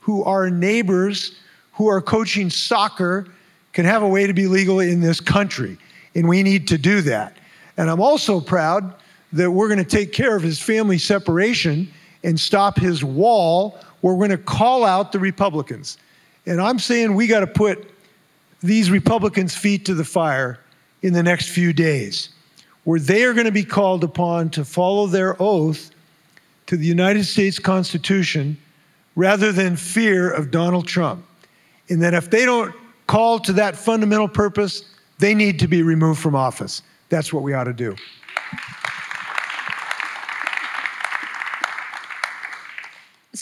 who are neighbors, who are coaching soccer can have a way to be legal in this country. And we need to do that. And I'm also proud that we're going to take care of his family separation and stop his wall. We're going to call out the Republicans. And I'm saying we got to put these Republicans' feet to the fire in the next few days, where they are going to be called upon to follow their oath to the United States Constitution rather than fear of Donald Trump and that if they don't call to that fundamental purpose, they need to be removed from office. That's what we ought to do.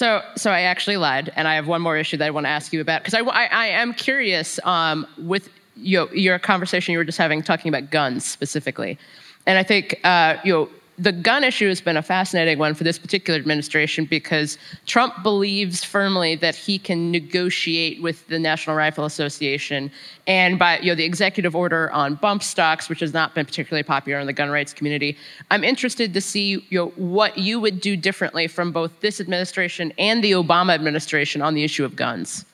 So, so I actually lied, and I have one more issue that I want to ask you about because I, I, I, am curious um, with your conversation you were just having talking about guns specifically, and I think uh, you know the gun issue has been a fascinating one for this particular administration because Trump believes firmly that he can negotiate with the National Rifle Association and by you know the executive order on bump stocks, which has not been particularly popular in the gun rights community. I'm interested to see you know, what you would do differently from both this administration and the Obama administration on the issue of guns.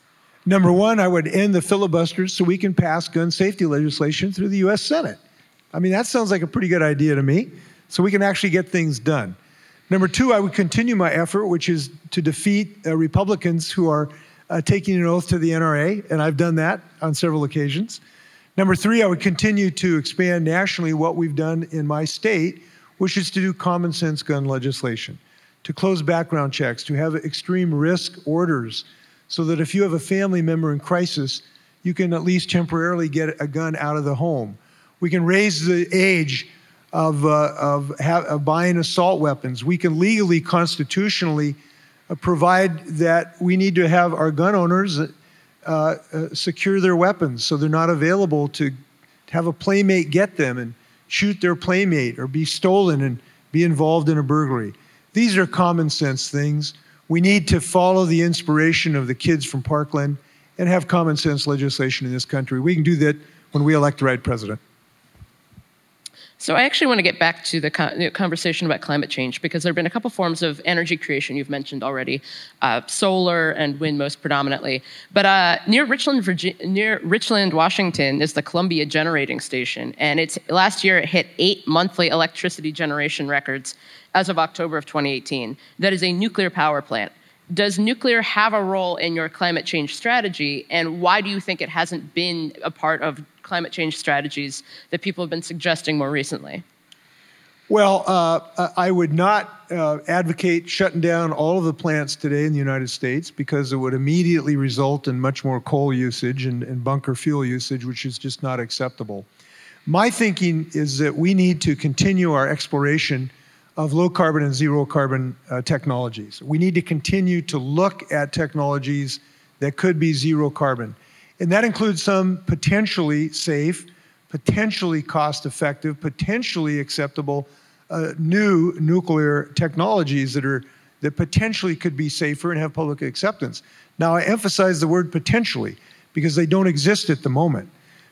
Number one, I would end the filibusters so we can pass gun safety legislation through the U.S. Senate. I mean, that sounds like a pretty good idea to me so we can actually get things done. Number two, I would continue my effort, which is to defeat uh, Republicans who are uh, taking an oath to the NRA, and I've done that on several occasions. Number three, I would continue to expand nationally what we've done in my state, which is to do common sense gun legislation, to close background checks, to have extreme risk orders, so that if you have a family member in crisis, you can at least temporarily get a gun out of the home. We can raise the age of, uh, of, ha- of, buying assault weapons. We can legally, constitutionally uh, provide that we need to have our gun owners uh, uh, secure their weapons so they're not available to have a playmate get them and shoot their playmate or be stolen and be involved in a burglary. These are common sense things. We need to follow the inspiration of the kids from Parkland and have common sense legislation in this country. We can do that when we elect the right president. So I actually want to get back to the conversation about climate change because there have been a couple forms of energy creation you've mentioned already, uh, solar and wind most predominantly. But uh, near Richland, Virginia, near Richland, Washington, is the Columbia Generating Station, and it's last year it hit eight monthly electricity generation records as of October of 2018. That is a nuclear power plant. Does nuclear have a role in your climate change strategy, and why do you think it hasn't been a part of climate change strategies that people have been suggesting more recently? Well, uh, I would not uh, advocate shutting down all of the plants today in the United States because it would immediately result in much more coal usage and, and bunker fuel usage, which is just not acceptable. My thinking is that we need to continue our exploration of low carbon and zero carbon uh, technologies. We need to continue to look at technologies that could be zero carbon. And that includes some potentially safe, potentially cost effective, potentially acceptable uh, new nuclear technologies that are that potentially could be safer and have public acceptance. Now I emphasize the word potentially because they don't exist at the moment.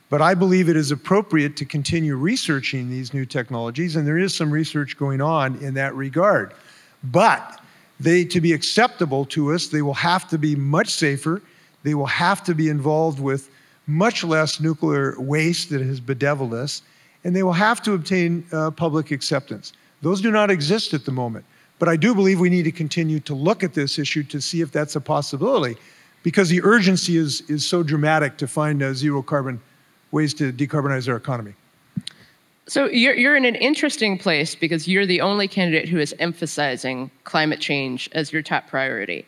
But I believe it is appropriate to continue researching these new technologies, and there is some research going on in that regard. But they, to be acceptable to us, they will have to be much safer they will have to be involved with much less nuclear waste that has bedeviled us, and they will have to obtain uh, public acceptance. Those do not exist at the moment. But I do believe we need to continue to look at this issue to see if that's a possibility, because the urgency is, is so dramatic to find uh, zero carbon ways to decarbonize our economy. So you're, you're in an interesting place because you're the only candidate who is emphasizing climate change as your top priority.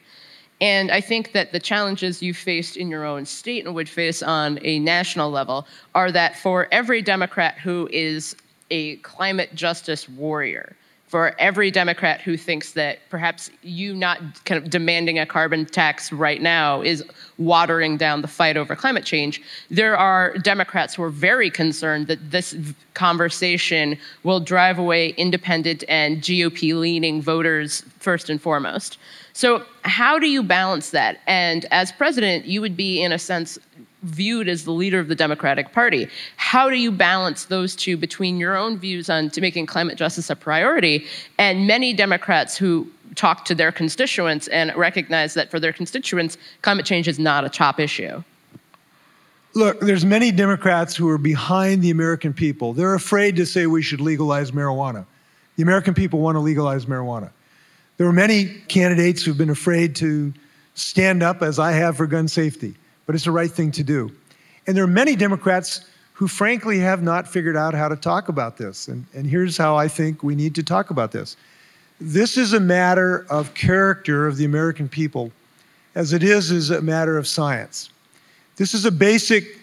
And I think that the challenges you faced in your own state and would face on a national level are that for every Democrat who is a climate justice warrior, for every Democrat who thinks that perhaps you not kind of demanding a carbon tax right now is watering down the fight over climate change, there are Democrats who are very concerned that this conversation will drive away independent and GOP leaning voters first and foremost. So, how do you balance that? And as president, you would be, in a sense, viewed as the leader of the Democratic Party. How do you balance those two between your own views on to making climate justice a priority and many Democrats who talk to their constituents and recognize that for their constituents, climate change is not a top issue? Look, there's many Democrats who are behind the American people. They're afraid to say we should legalize marijuana. The American people want to legalize marijuana. There are many candidates who've been afraid to stand up, as I have, for gun safety but it's the right thing to do. And there are many Democrats who, frankly, have not figured out how to talk about this. And, and here's how I think we need to talk about this this is a matter of character of the American people, as it is, is a matter of science. This is a basic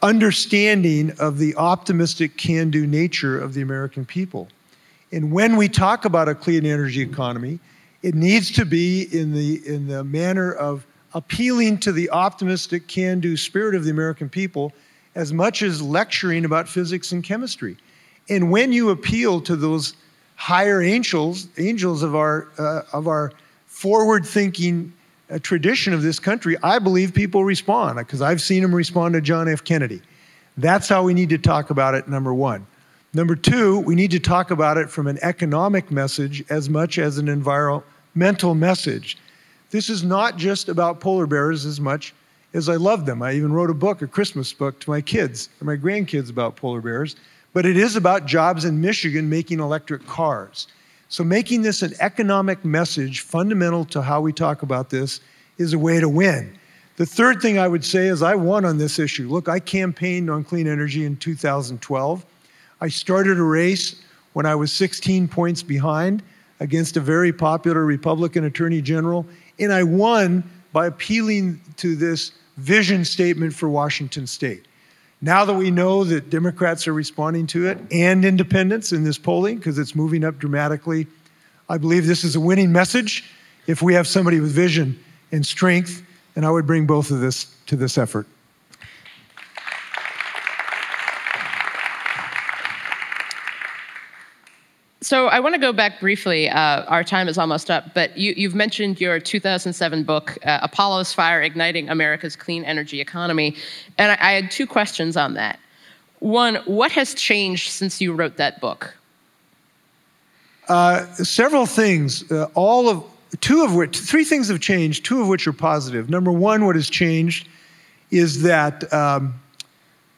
understanding of the optimistic can do nature of the American people. And when we talk about a clean energy economy, it needs to be in the, in the manner of appealing to the optimistic, can do spirit of the American people as much as lecturing about physics and chemistry. And when you appeal to those higher angels, angels of our, uh, of our forward thinking uh, tradition of this country, I believe people respond because I've seen them respond to John F. Kennedy. That's how we need to talk about it, number one. Number two, we need to talk about it from an economic message as much as an environmental message. This is not just about polar bears as much as I love them. I even wrote a book, a Christmas book, to my kids and my grandkids about polar bears. But it is about jobs in Michigan making electric cars. So, making this an economic message fundamental to how we talk about this is a way to win. The third thing I would say is I won on this issue. Look, I campaigned on clean energy in 2012. I started a race when I was 16 points behind against a very popular Republican attorney general and I won by appealing to this vision statement for Washington state. Now that we know that Democrats are responding to it and independents in this polling, because it's moving up dramatically, I believe this is a winning message if we have somebody with vision and strength, and I would bring both of this to this effort. So I want to go back briefly. Uh, our time is almost up, but you, have mentioned your 2007 book, uh, Apollo's Fire Igniting America's Clean Energy Economy. And I, I, had two questions on that. One, what has changed since you wrote that book? Uh, several things. Uh, all of two of which, three things have changed, two of which are positive. Number one, what has changed is that um,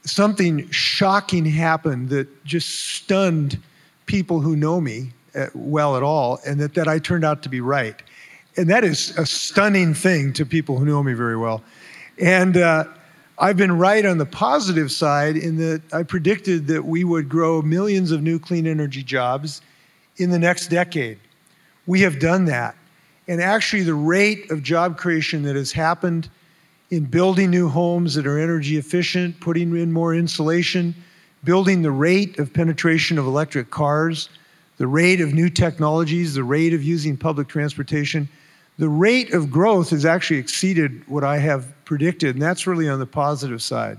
something shocking happened that just stunned people who know me uh, well at all, and that, that I turned out to be right. And that is a stunning thing to people who know me very well. And uh, I've been right on the positive side in that I predicted that we would grow millions of new clean energy jobs in the next decade. We have done that. And actually, the rate of job creation that has happened in building new homes that are energy efficient, putting in more insulation, building the rate of penetration of electric cars, the rate of new technologies, the rate of using public transportation, the rate of growth has actually exceeded what I have predicted, and that's really on the positive side.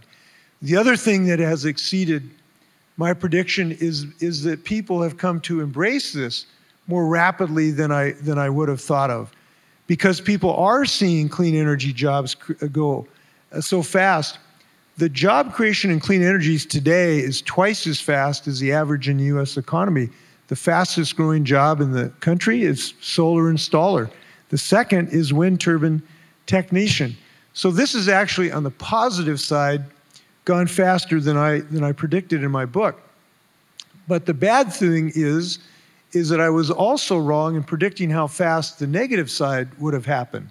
The other thing that has exceeded my prediction is, is that people have come to embrace this more rapidly than I, than I would have thought of. Because people are seeing clean energy jobs go uh, so fast the job creation in clean energies today is twice as fast as the average in the US economy. The fastest growing job in the country is solar installer. The second is wind turbine technician. So this is actually on the positive side gone faster than I than I predicted in my book. But the bad thing is is that I was also wrong in predicting how fast the negative side would have happened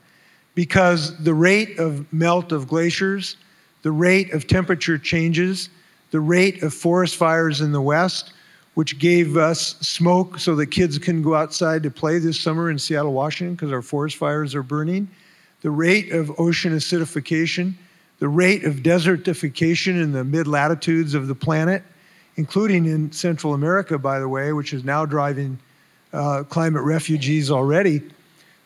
because the rate of melt of glaciers the rate of temperature changes, the rate of forest fires in the West, which gave us smoke so that kids can go outside to play this summer in Seattle, Washington, because our forest fires are burning, the rate of ocean acidification, the rate of desertification in the mid latitudes of the planet, including in Central America, by the way, which is now driving uh, climate refugees already.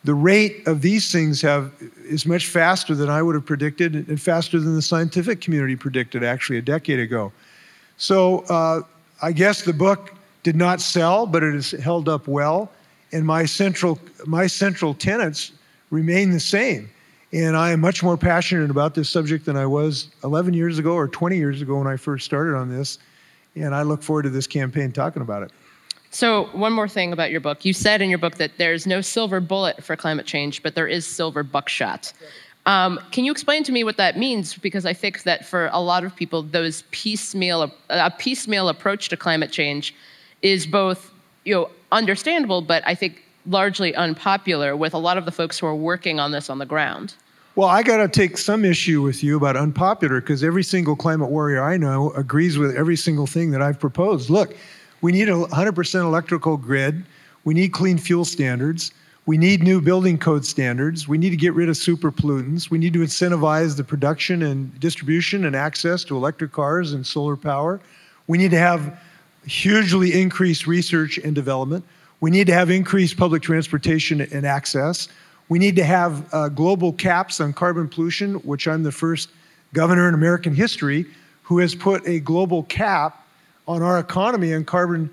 The rate of these things have is much faster than I would have predicted, and faster than the scientific community predicted actually a decade ago. So uh, I guess the book did not sell, but it has held up well, and my central my central tenets remain the same. And I am much more passionate about this subject than I was 11 years ago or 20 years ago when I first started on this. And I look forward to this campaign talking about it. So, one more thing about your book. You said in your book that there's no silver bullet for climate change, but there is silver buckshot. Um, can you explain to me what that means? Because I think that for a lot of people, those piecemeal a piecemeal approach to climate change is both you know understandable, but I think largely unpopular with a lot of the folks who are working on this on the ground. Well, I got to take some issue with you about unpopular because every single climate warrior I know agrees with every single thing that I've proposed. Look, we need a 100% electrical grid. We need clean fuel standards. We need new building code standards. We need to get rid of super pollutants. We need to incentivize the production and distribution and access to electric cars and solar power. We need to have hugely increased research and development. We need to have increased public transportation and access. We need to have uh, global caps on carbon pollution, which I'm the first governor in American history who has put a global cap on our economy and carbon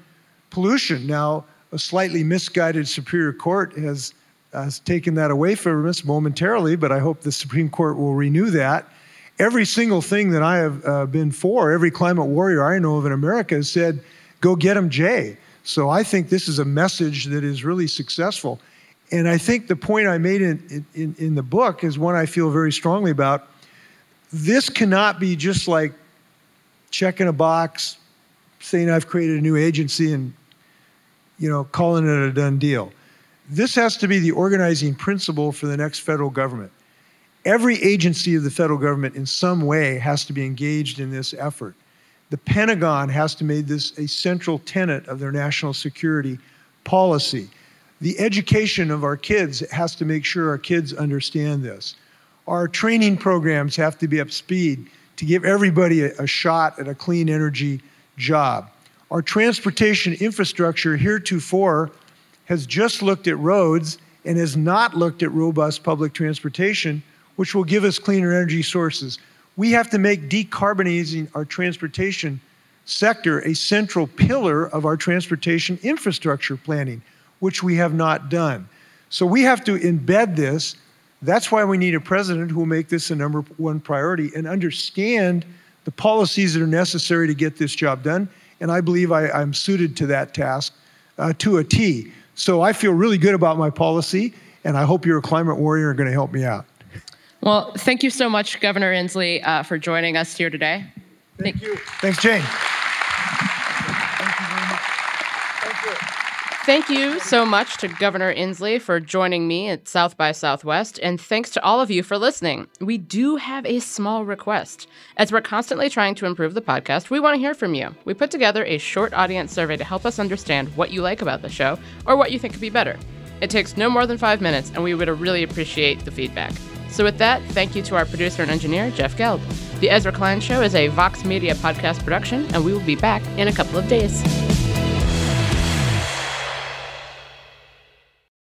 pollution. Now, a slightly misguided Superior Court has, has taken that away from us momentarily, but I hope the Supreme Court will renew that. Every single thing that I have uh, been for, every climate warrior I know of in America has said, go get them, Jay. So I think this is a message that is really successful. And I think the point I made in, in, in the book is one I feel very strongly about. This cannot be just like checking a box, saying I've created a new agency and you know calling it a done deal. This has to be the organizing principle for the next federal government. Every agency of the federal government in some way has to be engaged in this effort. The Pentagon has to make this a central tenet of their national security policy the education of our kids has to make sure our kids understand this. Our training programs have to be up speed to give everybody a, a shot at a clean energy job. Our transportation infrastructure heretofore has just looked at roads and has not looked at robust public transportation, which will give us cleaner energy sources. We have to make decarbonizing our transportation sector a central pillar of our transportation infrastructure planning which we have not done. So we have to embed this. That's why we need a president who will make this a number one priority and understand the policies that are necessary to get this job done. And I believe I, am suited to that task uh, to a T. So I feel really good about my policy, and I hope you're a climate warrior and going to help me out. Well, thank you so much, Governor Inslee, uh, for joining us here today. Thank, thank you. Thanks, Jane. Thank you so much to Governor Inslee for joining me at South by Southwest, and thanks to all of you for listening. We do have a small request. As we're constantly trying to improve the podcast, we want to hear from you. We put together a short audience survey to help us understand what you like about the show or what you think could be better. It takes no more than five minutes, and we would really appreciate the feedback. So, with that, thank you to our producer and engineer, Jeff Geld. The Ezra Klein Show is a Vox Media podcast production, and we will be back in a couple of days.